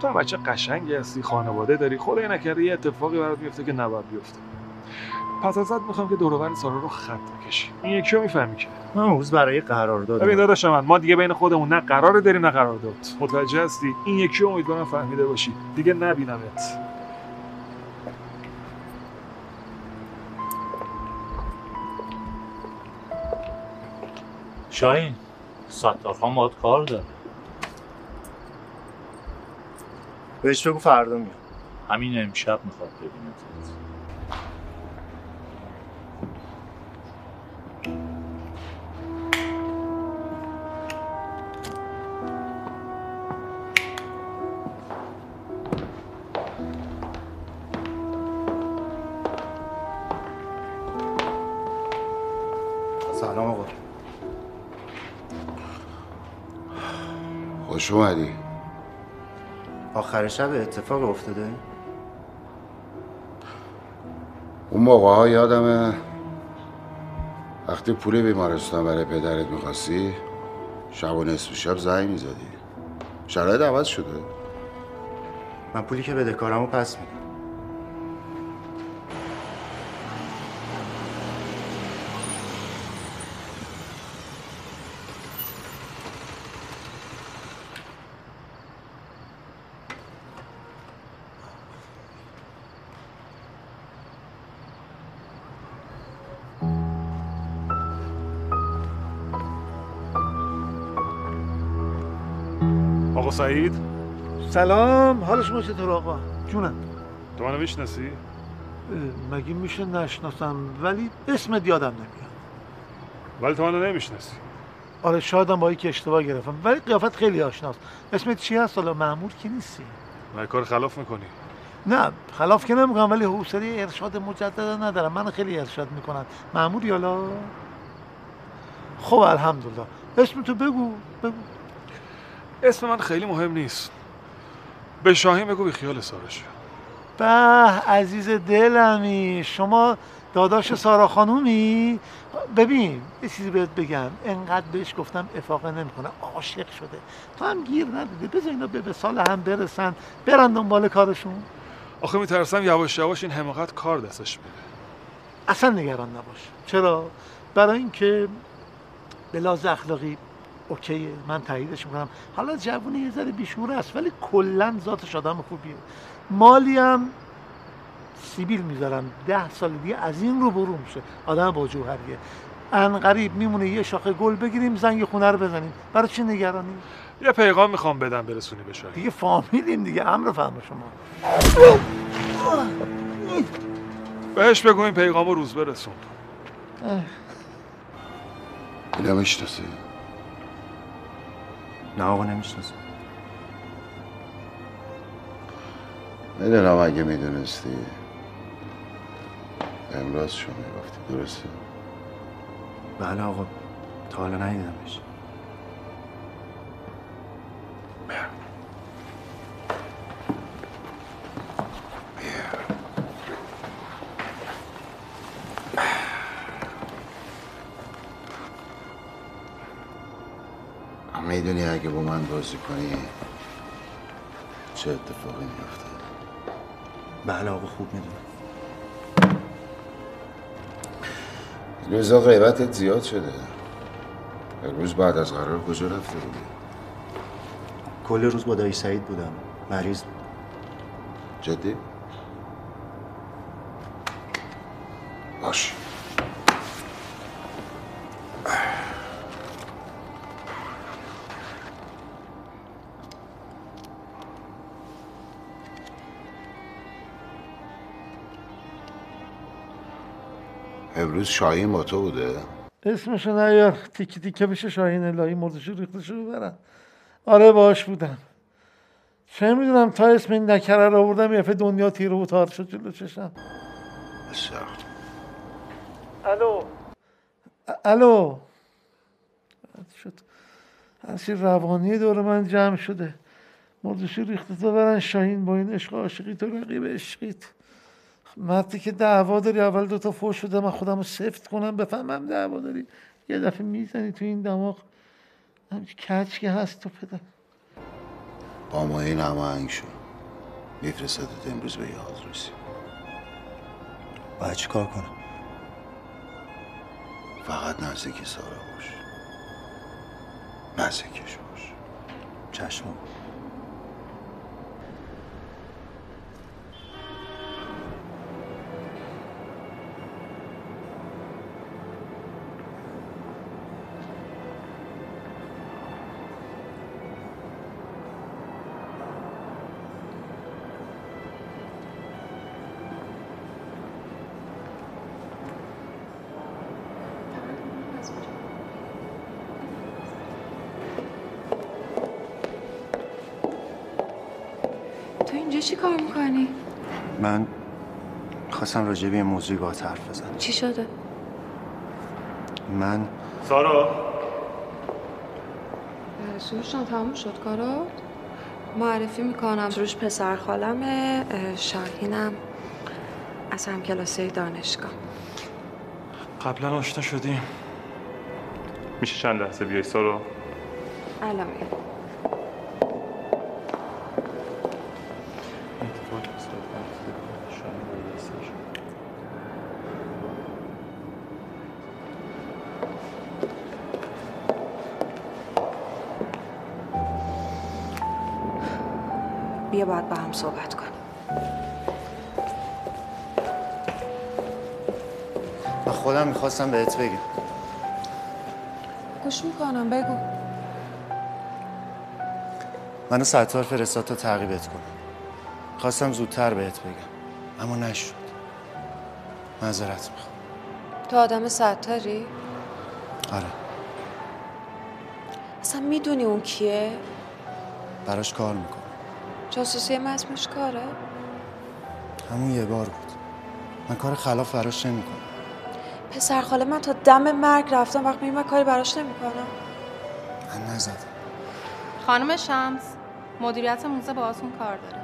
تو هم بچه قشنگی هستی خانواده داری خدای نکرده یه اتفاقی برات میفته که نباید بیفته. پس ازت می‌خوام که دور سارا رو خط بکشی این یکی رو می‌فهمی که. من اون روز برای قرارداد ببین داداش من ما دیگه بین خودمون نه قرار داریم نه قرارداد. متوجه هستی؟ این یکی رو امیدوارم فهمیده باشی. دیگه نبینمت. شاهین ستارخان باید کار داره. بهش بگو فردا میام همین امشب می‌خواد ببینه. اومدی آخر شب اتفاق افتاده؟ اون موقع ها یادمه وقتی پول بیمارستان برای پدرت می‌خواستی شب و نصف شب زنگ می‌زدی. شرایط عوض شده. من پولی که بده کارمو پس میدم. سعید. سلام حال شما چطور آقا؟ جونم. تو منو می‌شناسی؟ مگه میشه نشناسم؟ ولی اسمت یادم نمیاد. ولی تو منو نمی‌شناسی. آره شایدم با یکی اشتباه گرفتم. ولی قیافت خیلی آشناست. اسمت چی هست؟ حالا مأمور که نیستی. من کار خلاف می‌کنی. نه خلاف که نمی‌کنم ولی حوصله ارشاد مجدد ندارم. من خیلی ارشاد می‌کنن. مأمور یالا خب الحمدلله. اسم تو بگو بگو. اسم من خیلی مهم نیست. به شاهین بگو بی خیال سارش. به عزیز دلمی شما داداش سارا خانومی؟ ببین یه چیزی بهت بگم. انقدر بهش گفتم افاقه نمی‌کنه. عاشق شده. تو هم گیر ندیده بذار اینا به سال هم برسن برن دنبال کارشون. آخه میترسم یواش یواش این حماقت کار دستش میره اصلا نگران نباش. چرا؟ برای اینکه به لحاظ اخلاقی اوکیه من تاییدش می‌کنم. حالا جوونی یه ذره بیشوره است ولی کلا ذاتش آدم خوبیه. مالی هم سیبیل می‌ذارم ده سال دیگه از این رو برو میشه. آدم با جوهریه. ان قریب میمونه یه شاخه گل بگیریم زنگ خونه رو بزنیم. برای چی نگرانی؟ یه پیغام می‌خوام بدم برسونی به شاهین دیگه فامیلیم دیگه. امر فرما شما. بهش بگو این پیغام رو روز برسون. اینو می‌شناسی نه آقا نمی‌شناسم. می‌دونم اگه می‌دونستی. امراض شما می‌گفتی درسته؟ بله آقا تا حالا ندیدمش. می‌دونی اگه با من بازی کنی چه اتفاقی میفته بله آقا خوب می‌دونم. روزا غیبتت زیاد شده. امروز بعد از قرار کجا رفته بودی؟ کل روز با دایی سعید بودم. مریض بود. جدی؟ باش. امروز شاهین با تو بوده؟ اسمشو نیار تیکه تیکه بشه شاهین الهی مردشو ریختشو ببرن آره باش بودم. چه می‌دونم تا اسم این نکره رو آوردم یه دنیا تیر و تار شد جلو چشم. بسیار الو. الو. شد. هرچی روانی دور من جمع شده. مردشو ریخته تا برن شاهین با این عشق عاشقی تو رقیب عشقیت. مردی که دعوا داری اول دوتا فوش شده من خودم رو سفت کنم بفهمم دعوا داری. یه دفعه می‌زنی تو این دماغ. همچی کچ که هست تو پدر. با ما این همه شو میفرستدت امروز به یادروسی باید چی کار کنم؟ فقط نزدیک سارا باش. نزدیکش باش. چشم خواستم راجع به موضوعی با حرف بزنم. چی شده؟ من سارا. سروشان تموم شد کارات معرفی می‌کنم. سروش پسر خالمه اه، شاهینم. از هم کلاسه دانشگاه. قبلا آشنا شدیم. میشه چند لحظه بیای سارا؟ الان صحبت کنیم. من خودم می‌خواستم بهت بگم. گوش می‌کنم بگو. منو ستار فرستاد تا تعقیبت کنم. خواستم زودتر بهت بگم اما نشد. معذرت می‌خوام. تو آدم ستاری؟ آره. اصلا می‌دونی اون کیه؟ براش کار می‌کنم. جاسوسی مزموش کاره؟ همون یه بار بود. من کار خلاف براش نمی‌کنم. پسر خاله من تا دم مرگ رفتم وقت میگه من کاری براش نمی‌کنم. من نزدم. خانم شمس مدیریت موزه باهاتون کار داره.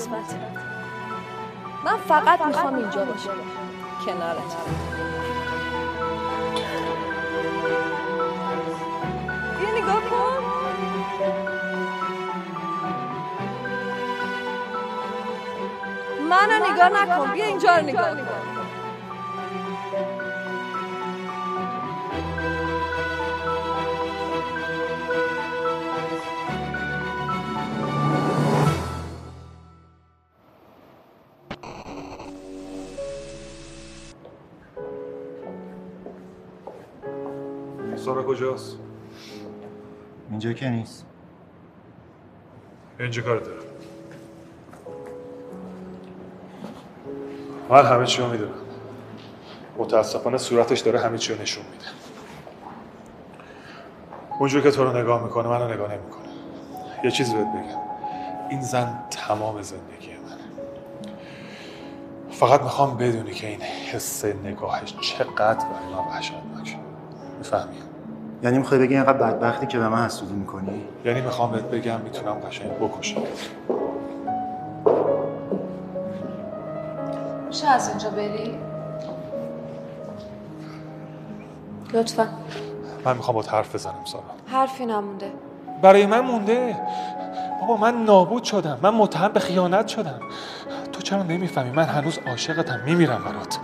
مثبته من فقط می‌خوام اینجا باشم. کنارت. بیا نگاه کن. منو نگاه نکن. بیا اینجا رو نگاه کن. اینجا که نیست. اینجا کار دارم. من همه چی می‌دونم. متاسفانه صورتش داره همه چی نشون میده. اونجور که تو رو نگاه می‌کنه منو نگاه نمی‌کنه. یه چیزی بهت بگم. این زن تمام زندگی من فقط می‌خوام بدونی که این حس نگاهش چقدر برای من وحشتناکه. می‌فهمی؟ یعنی می‌خوای بگی اینقدر بدبختی که به من حسودی می‌کنی؟ یعنی می‌خوام بهت بگم می‌تونم قشنگ بکشم. میشه از اینجا بری؟ لطفا. من می‌خوام با حرف بزنم سارا. حرفی نمونده. برای من مونده. بابا من نابود شدم. من متهم به خیانت شدم. تو چرا نمی‌فهمی؟ من هنوز عاشقتم. میمیرم برات.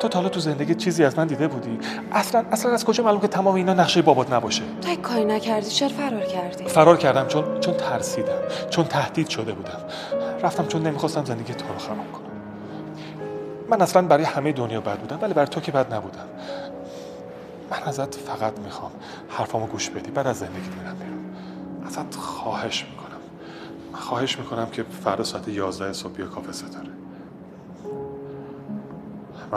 تو تا حالا تو زندگی چیزی از من دیده بودی؟ اصلا اصلا از کجا معلوم که تمام اینا نقشه بابات نباشه؟ تو کاری نکردی. چرا فرار کردی؟ فرار کردم چون چون ترسیدم. چون تهدید شده بودم. رفتم چون نمی‌خواستم زندگی تو رو خراب کنم. من اصلا برای همه دنیا بد بودم ولی برای تو که بد نبودم. من ازت فقط می‌خوام حرفامو گوش بدی بعد از زندگی میرم بیرون. ازت خواهش می‌کنم. خواهش می‌کنم که فردا ساعت 11 صبح بیا کافه ستاره. تو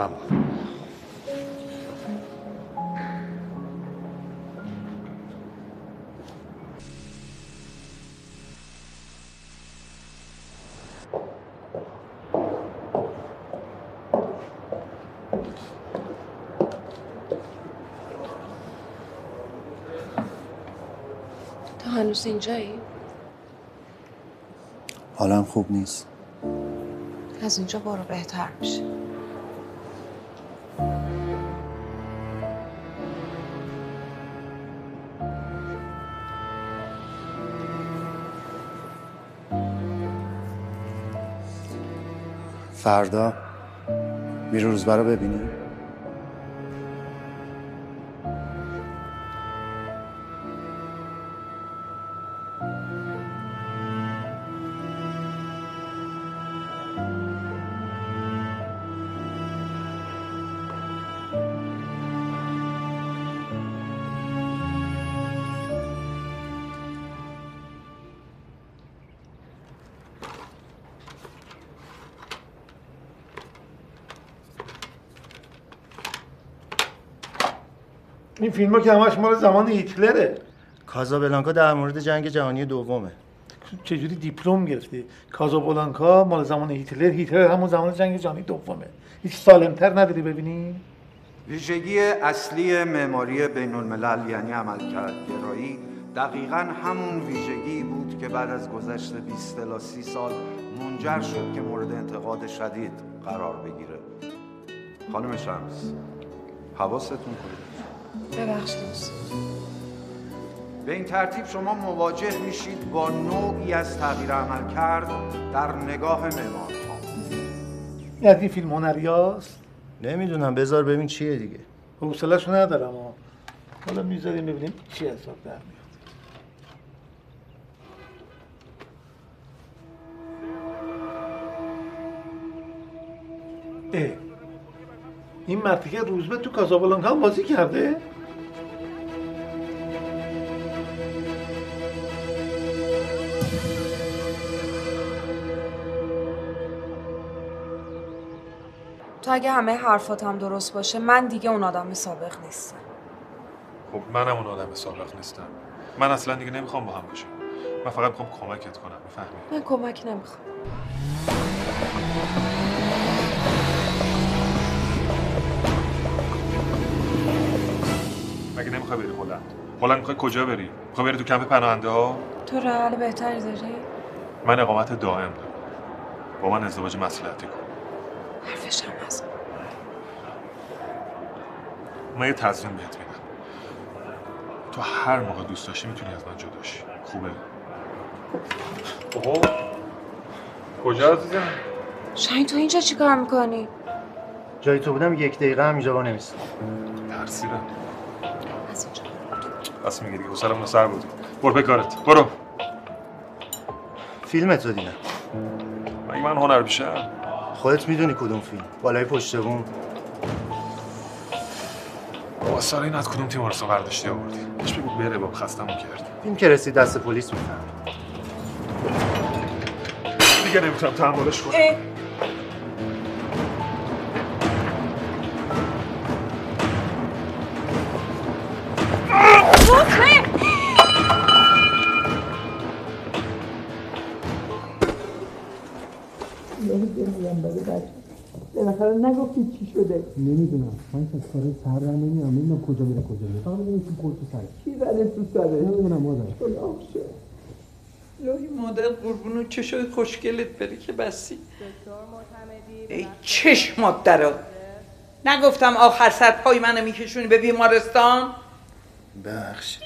هنوز اینجایی؟ حالم خوب نیست. از اینجا برو بهتر میشه. فردا میرو روزبه رو ببینی فیلم ها که همش مال زمان هیتلره. کازابلانکا در مورد جنگ جهانی دومه. چجوری دیپلم گرفتی؟ کازابلانکا مال زمان هیتلر هیتلر همون زمان جنگ جهانی دومه. هیچ سالمتر نداری ببینی؟ ویژگی اصلی معماری بین الملل یعنی عملکرد گرایی دقیقا همون ویژگی بود که بعد از گذشت 20 الی 30 سال منجر شد که مورد انتقاد شدید قرار بگیره. خانم شمس حواستون کنید. ببخشید. دوست. به این ترتیب شما مواجه میشید با نوعی از تغییر عمل کرد در نگاه معمارها از این فیلم هنریاست نمی‌دونم بذار ببین چیه دیگه. حوصله‌شو ندارم ها حالا می‌ذاریم ببینیم چی حساب در میاد. اه. این مرتیکه روزبه تو کازابلانکا هم بازی کرده؟ تو اگه همه حرفاتم درست باشه من دیگه اون آدم سابق نیستم. خب منم اون آدم سابق نیستم. من اصلا دیگه نمی‌خوام با هم باشم. من فقط می‌خوام کمکت کنم می‌فهمی؟ من کمک نمی‌خوام. مگه نمی‌خوای بری هلند؟ هلند می‌خوای کجا بری؟ می‌خوای بری تو کمپ پناهنده ها تو راه حل بهتری داری؟ من اقامت دائم دارم. با من ازدواج مسئولیتی کن. حرفش هم هست. من یه تضمین بهت میدم. تو هر موقع دوست داشتی می‌تونی از من جدا شی. خوبه. اوه. کجا عزیزم؟ شاین تو اینجا چیکار می‌کنی؟ جای تو بودم یک دقیقه هم اینجا با نمیستم ترسیدم. بس میگه دیگه حوصله‌مون سر بود. برو به کارت. برو. فیلم تو دیدم. مگه من هنر بیشم خودت می‌دونی کدوم فیلم. بالای پشت بوم. بابا سارا این از کدوم تیمارستان برداشتی آوردی؟ بهش بگو بره بابا خستمون کرد. فیلم که رسید دست پلیس میفهم دیگه نمی‌تونم تحملش کنم. بالاخره نگفتی چی شده؟ نمی‌دونم. من که کار سر در نمیام نمی‌دونم کجا میره کجا میره. فقط می‌دونم خورد تو سر. کی زده تو سره نمی‌دونم مادر. خدا شد لوی مادر قربونو چشای خوشگلت بری که بسی. ای چشمات درا نگفتم آخر سر پای منو میکشونی به بیمارستان؟ ببخشید.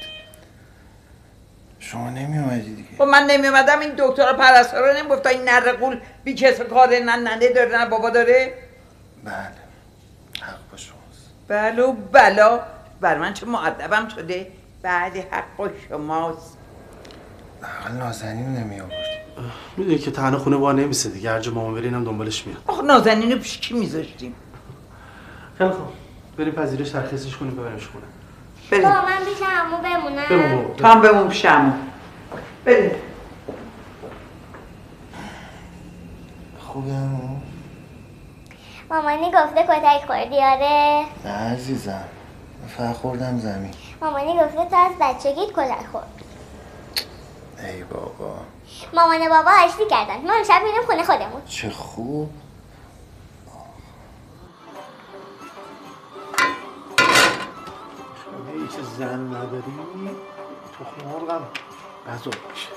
شما نمی اومدی دیگه. خب من نمیومدم این دکتر پرستارا نمیگفتا این نره قول بی کس کاره نه ننه داره نه بابا داره؟ بله. حق با شماست. بله و بلا. بر من چه معدبم شده. بله حق با شماست. حال نازنین نمی آوردی می‌دونی که تنها خونه وا نمیسه دیگه. هر جا مامان بره اینم دنبالش میاد. آخه نازنین رو پیش کی میذاشتیم؟ خیلی خوب. بریم پذیرش ترخیصش کنیم ببریمش خونه. با من پیش عمو بمونم. بمون. تو هم بمون پیش عمو. بریم. خوبه همون مامانی گفته کتک خوردی آره. نه عزیزم من فقط خوردم زمین. مامانی گفته تو از بچگیت کتک خورد. ای بابا. مامان و بابا آشتی کردن. ما امشب میریم خونه خودمون. چه خوب. هیچ زن نداری؟ تخم مرغم غذا باشه.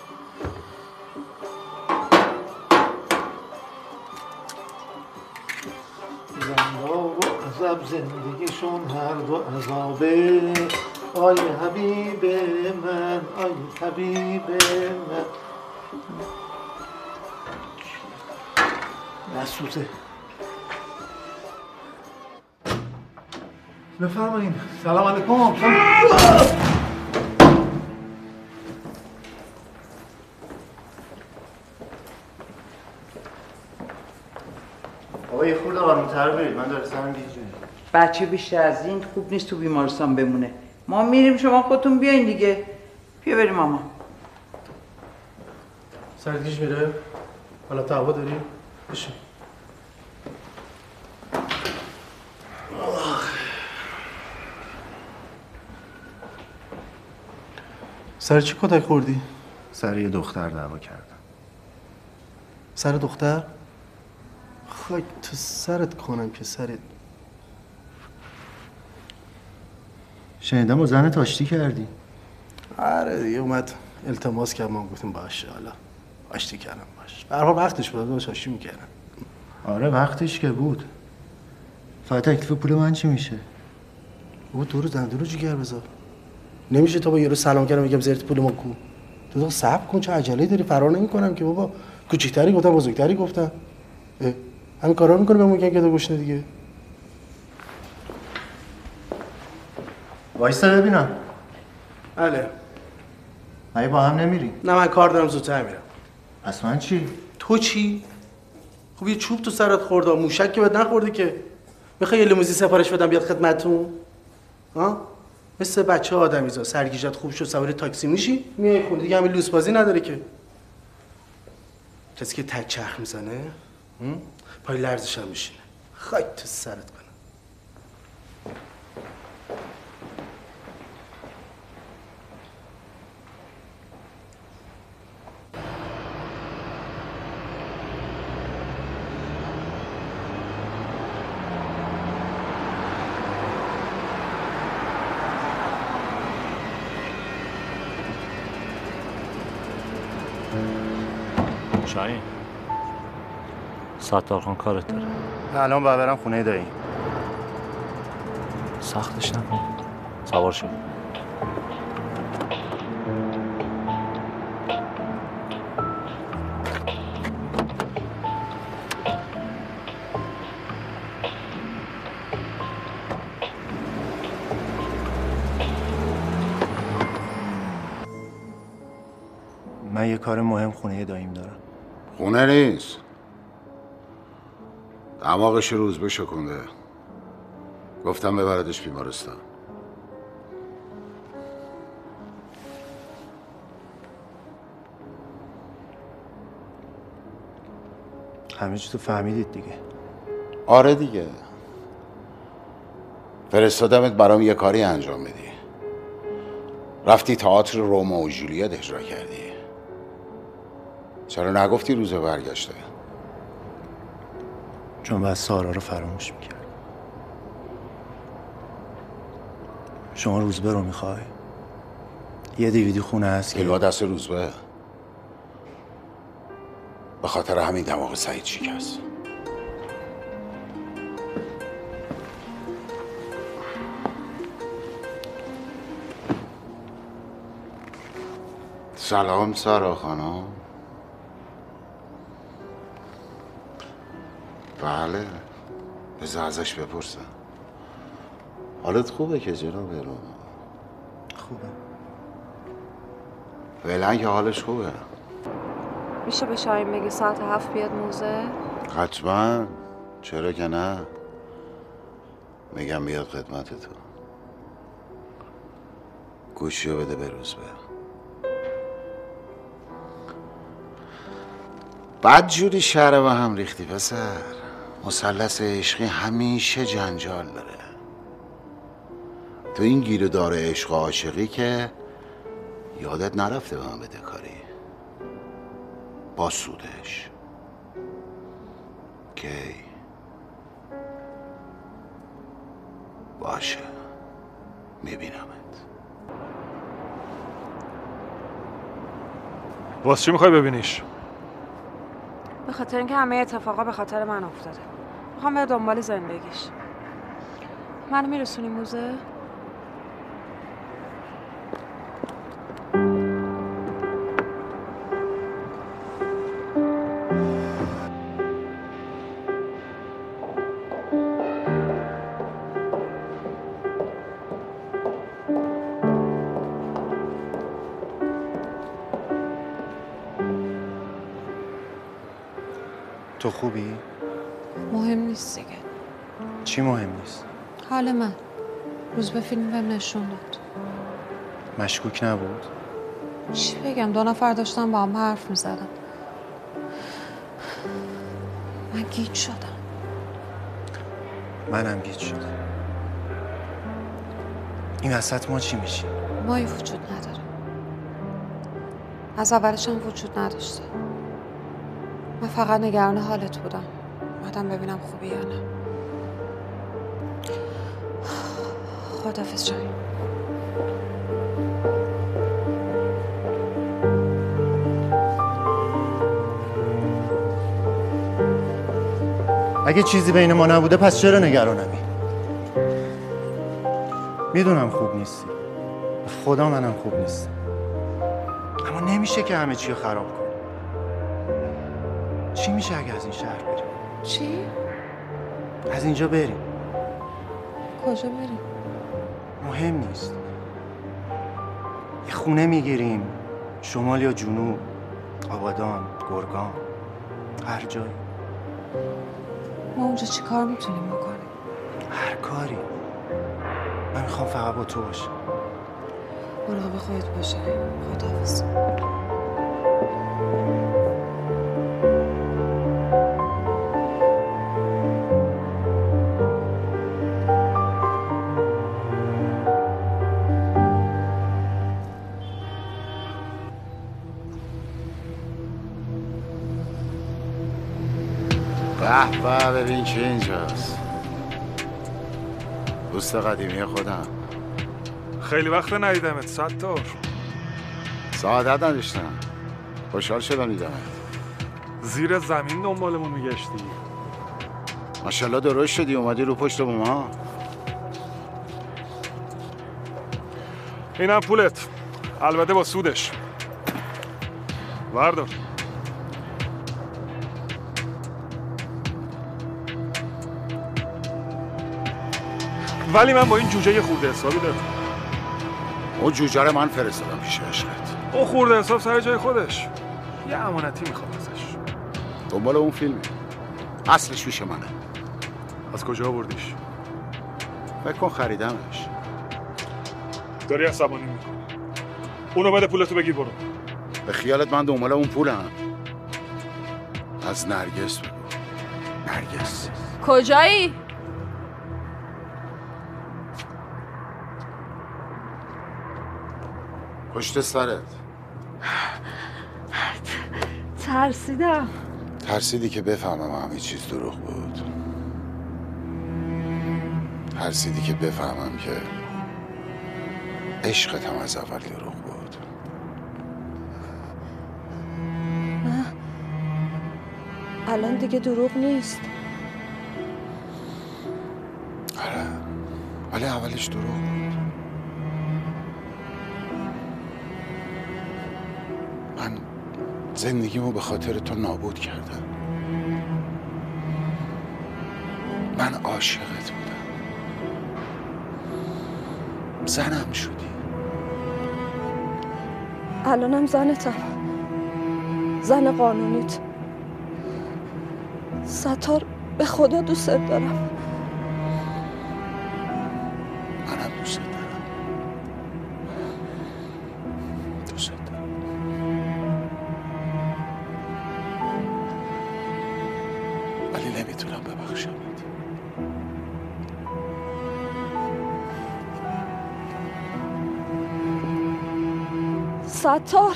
زنها و عذاب زندگیشون هر دو عذابه. آی حبیب من آی حبیب من. نسوزه بفرمایید سلام علیکم. آرومتر برید من داره سرم گیجه بچه بیشتر از این خوب نیست تو بیمارستان بمونه. ما میریم شما خودتون بیاین دیگه. بیا بریم ماما. سرت گیج میره. حالا هوا داری؟ بشین. سر چی کتک خوردی؟ سر یه دختر دعوا کردم. سر دختر؟ خاک تو سرت کنم که سرت. شنیدم با زنت آشتی کردی. آره دیگه اومد التماس کرد ما گفتیم باشه حالا آشتی کردم باش حال وقتش بود داشت آشتی می‌کردم. آره وقتش که بود. فقط تکلیف پول من چی میشه؟ او دورو زن دورو جگر بذار. نمیشه تا با یارو سلام کردم میگم زرت پول ما کو. تو تو صبر کن چه عجله داری؟ فرار نمی‌کنم که بابا. کوچیکتری گفتم بزرگتری گفتم. اه، همین کارا می‌کنه بهمون میگن که تو گوش دیگه. وایستا ببینم. بله. مگه با هم نمیری؟ نه من کار دارم زودتر میرم. پس من چی؟ تو چی؟ خب یه چوب تو سرت خورده موشک که بهت نخورده که. می‌خوای یه لیموزین سفارش بدم بیاد خدمتتون ها؟ مثل بچه آدمیزا سرگیجت خوب شد سوار تاکسی میشی؟ میای خونه دیگه همین لوس بازی نداره که. کسی که تک چرخ می‌زنه؟ هم؟ پای لرزش هم میشینه. خاک تو سرت ستار خان کارت داره الان باید برم خونه دایی سختش نکن سوار شو من یه کار مهم خونه داییم دارم. خونه نیست. دماغش روز بشکنده گفتم ببردش بیمارستان. همه چی تو فهمیدید دیگه. آره دیگه. فرستادمت برام یه کاری انجام بدی. رفتی تئاتر روما و جولیت اجرا کردی. چرا نگفتی روز برگشته؟ چون بعد سارا رو فراموش می‌کرد شما روزبه رو می‌خوای؟ یه دیویدی خونه هست که دست روزبه. به خاطر همین دماغ سعید شکست. سلام سارا خانم. بله. بذار ازش بپرسم. حالت خوبه که جناب رو خوبه. فعلا که حالش خوبه. میشه به شاهین بگی ساعت هفت بیاد موزه؟ حتما. چرا که نه؟ میگم بیاد خدمتتون. گوشی رو بده به روزبه بعد جوری شهر به هم ریختی پسر. مثلث عشقی همیشه جنجال داره. تو این گیر داره عشق و عاشقی که یادت نرفته به من بده کاری. با سودش. کی؟ باشه. میبینمت. واسه چی می‌خوای ببینیش؟ به خاطر اینکه همه اتفاقا به خاطر من افتاده. می‌خوام به دنبال زندگیش. منو میرسونی موزه؟ تو خوبی؟ مهم نیست دیگه. چی مهم نیست؟ حال من. روز به فیلم بهم نشون داد. مشکوک نبود؟ چی بگم؟ دو نفر داشتن با هم حرف می‌زدن. من گیج شدم. منم گیج شدم. این وسط ما چی میشیم؟ مایی وجود نداره. از اولش هم وجود نداشته. من فقط نگران حالت بودم. اومدم ببینم خوبی یا نه. خدافز شاهین اگه چیزی بین ما نبوده پس چرا نگرانمی؟ می‌دونم خوب نیستی. خدا منم خوب نیستم. اما نمیشه که همه چی خراب کنی چی میشه اگه از این شهر بریم؟ چی؟ از اینجا بریم. کجا بریم؟ مهم نیست. یه خونه می‌گیریم. شمال یا جنوب؟ آبادان گرگان هر جایی. ما اونجا چی کار می‌تونیم بکنیم؟ هر کاری. من می‌خوام فقط با تو باشم. مراقب خودت باشه. خداحافظ. ببین چه اینجاست. دوست قدیمی خودم. خیلی وقت ندیدمت ستار سعادت نداشتم. خوشحال شدم دیدمت زیر زمین دنبالمون میگشتی. ماشاءالله درست شدی اومدی رو پشت ما اینم پولت. البته با سودش. وردار. ولی من با این جوجه خورده حسابی دارم. اون جوجه رو من فرستادم پیش عشقت. او خورده حساب سر جای خودش. یه امانتی می‌خوام ازش. دنبال اون فیلمی اصلش پیش منه. از کجا بردیش فکر کن خریدمش. داری عصبانی می‌کنی. اونو بده پولتو بگیر برو. به خیالت من دنبال اون پولم. از نرگس بگو. نرگس. کجایی؟ پشت سرت. ترسیدم. ترسیدی که بفهمم همه چیز دروغ بود. ترسیدی که بفهمم که عشقت هم از اول دروغ بود. نه. الان دیگه دروغ نیست. آره. ولی اولش دروغ بود. زندگیمو به خاطر تو نابود کردم. من عاشقت بودم. زنم شدی. الانم زنتم. زن قانونیت. ستار به خدا دوستت دارم. ستار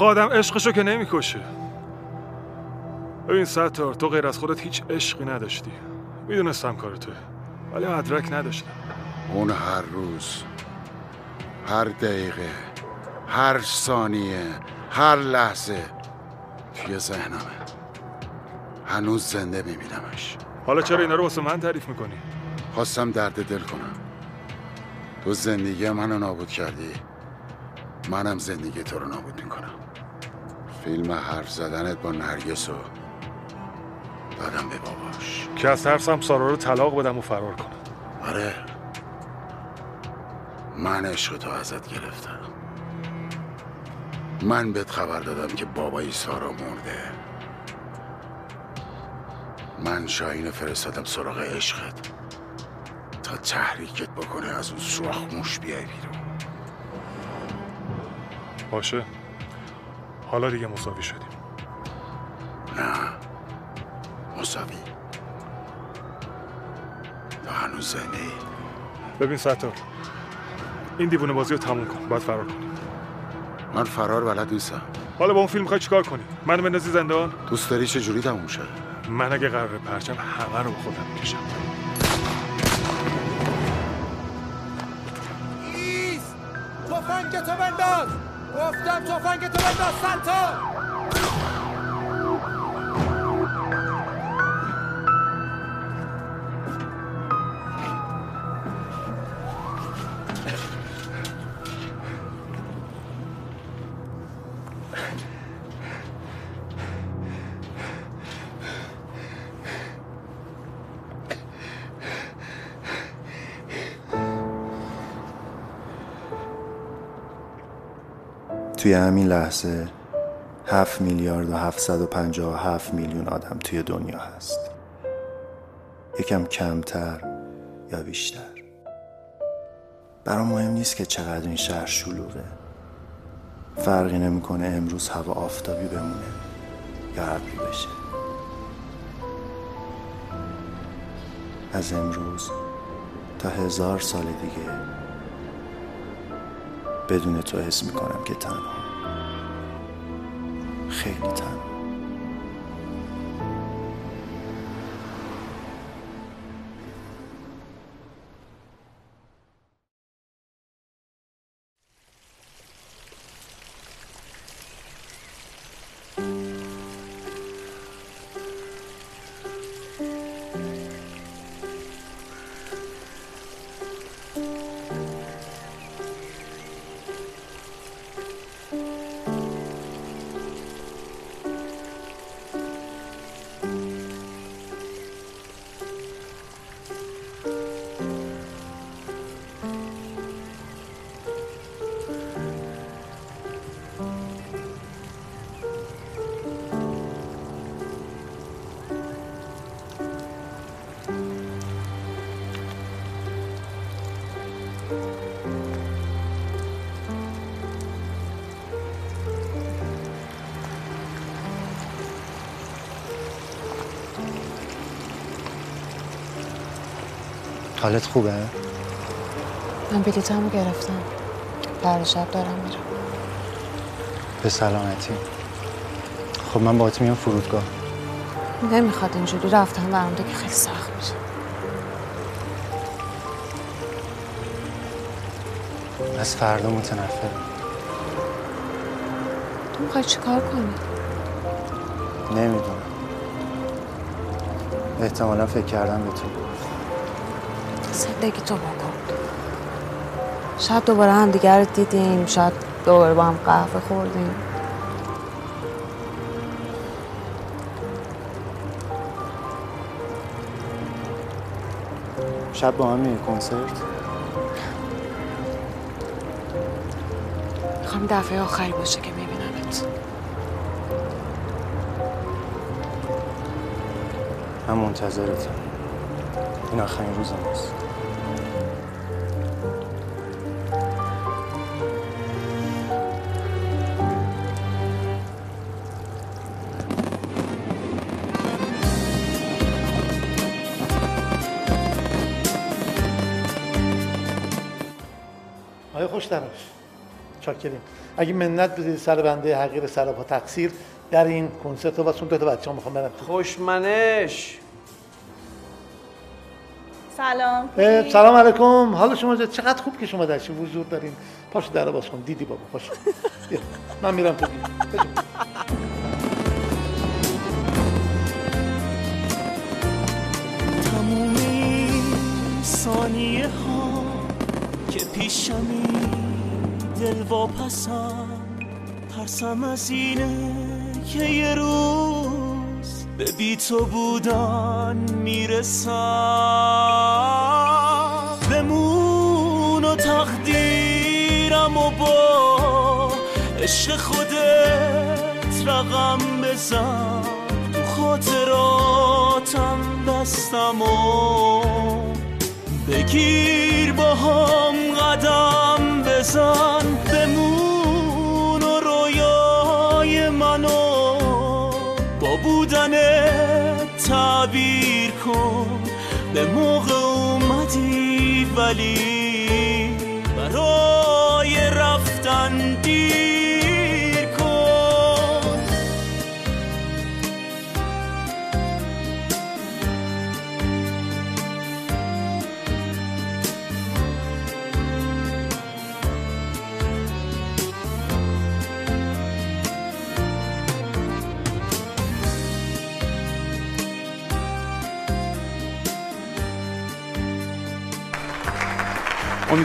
آخه آدم عشقشو که نمی‌کشه. ببین ستار تو غیر از خودت هیچ عشقی نداشتی. می‌دونستم کار توه ولی مدرک نداشتم. اون هر روز هر دقیقه هر ثانیه هر لحظه توی ذهنمه. هنوز زنده میبینمش. حالا چرا اینا رو واسه من تعریف می‌کنی؟ خواستم درد دل کنم. تو زندگی منو نابود کردی. منم زندگی تو رو نابود می‌کنم. فیلم حرف زدنت با نرگس رو دادم به باباش. که از ترسم سارا رو طلاق بدم و فرار کنم. آره. من عشق تو ازت گرفتم. من بهت خبر دادم که بابای سارا مرده. من شاهین فرستادم سراغ عشقت. تا تحریکت بکنه از اون سوراخ موش بیای بیرون. باشه. حالا دیگه مساوی شدیم. نه. مساوی. تو هنوز زنده ای ببین ستار این دیوونه بازی رو تموم کن. باید فرار کنیم من فرار بلد نیستم. حالا با اون فیلم می‌خوای چیکار کنی؟ منو بندازی زندان؟ دوست داری چه جوری تموم شه؟ من اگه قرار پرچم همه رو به خودم می‌کشم. ایست تفنگ تو بنداز! گفتم تفنگ تو بنداز سلطان توی همین لحظه هفت میلیارد و هفتصد و پنجاه و هفت میلیون آدم توی دنیا هست. یکم کمتر یا بیشتر. برام مهم نیست که چقدر این شهر شلوغه. فرقی نمی‌کنه امروز هوا آفتابی بمونه یا ابری بشه. از امروز تا هزار سال دیگه بدون تو حس می‌کنم که تنها. خیلی تنها. حالت خوبه؟ من بلیتمو گرفتم. فردا شب دارم میرم. به سلامتی. خب من باهات میام فرودگاه. نمی‌خواد اینجوری رفتن برام دیگه خیلی سخت میشه. از فردا متنفرم. تو می‌خوای چیکار کنی؟ نمی‌دونم. احتمالا فکر کردم به تو. زندگی تو بکن شاید دوباره هم دیگر رو دیدیم شاید دوباره با هم قهوه خوردیم. شب با هم میری کنسرت؟ می‌خوام دفعه آخری باشه که میبینمت من منتظرتم. این آخرین روزم است دراش چاکریم. اگه منت بدید سر بنده حقیر سر با تقصیر در این کنسرت رو واسه اون دو تا بچه‌ها می‌خوام برم. تو. خوشمنش. سلام. سلام علیکم. حال شما چقدر خوب که شما در حضور دارین. پاشو در باز کن. دیدی بابا پاشو. بیا. من میرم تو بیا. تموم این ثانیه ها پیشمی دل واپسم ترسم از اینه که یه روز به بی تو بودن می‌رسم. بمون و تقدیرم و با عشق خودت رقم بزن. تو خاطراتم دستم و بگیر با هم بزن بمون و رویای منو. با بودن تعبیر کن به موقع اومدی ولی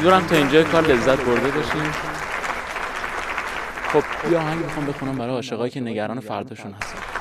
امیدوارم تا اینجا کار لذت برده باشیم خب یه آهنگ می‌خوام بخونم برای عاشقایی که نگران فرداشون هستن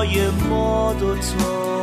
فردای ما دوتا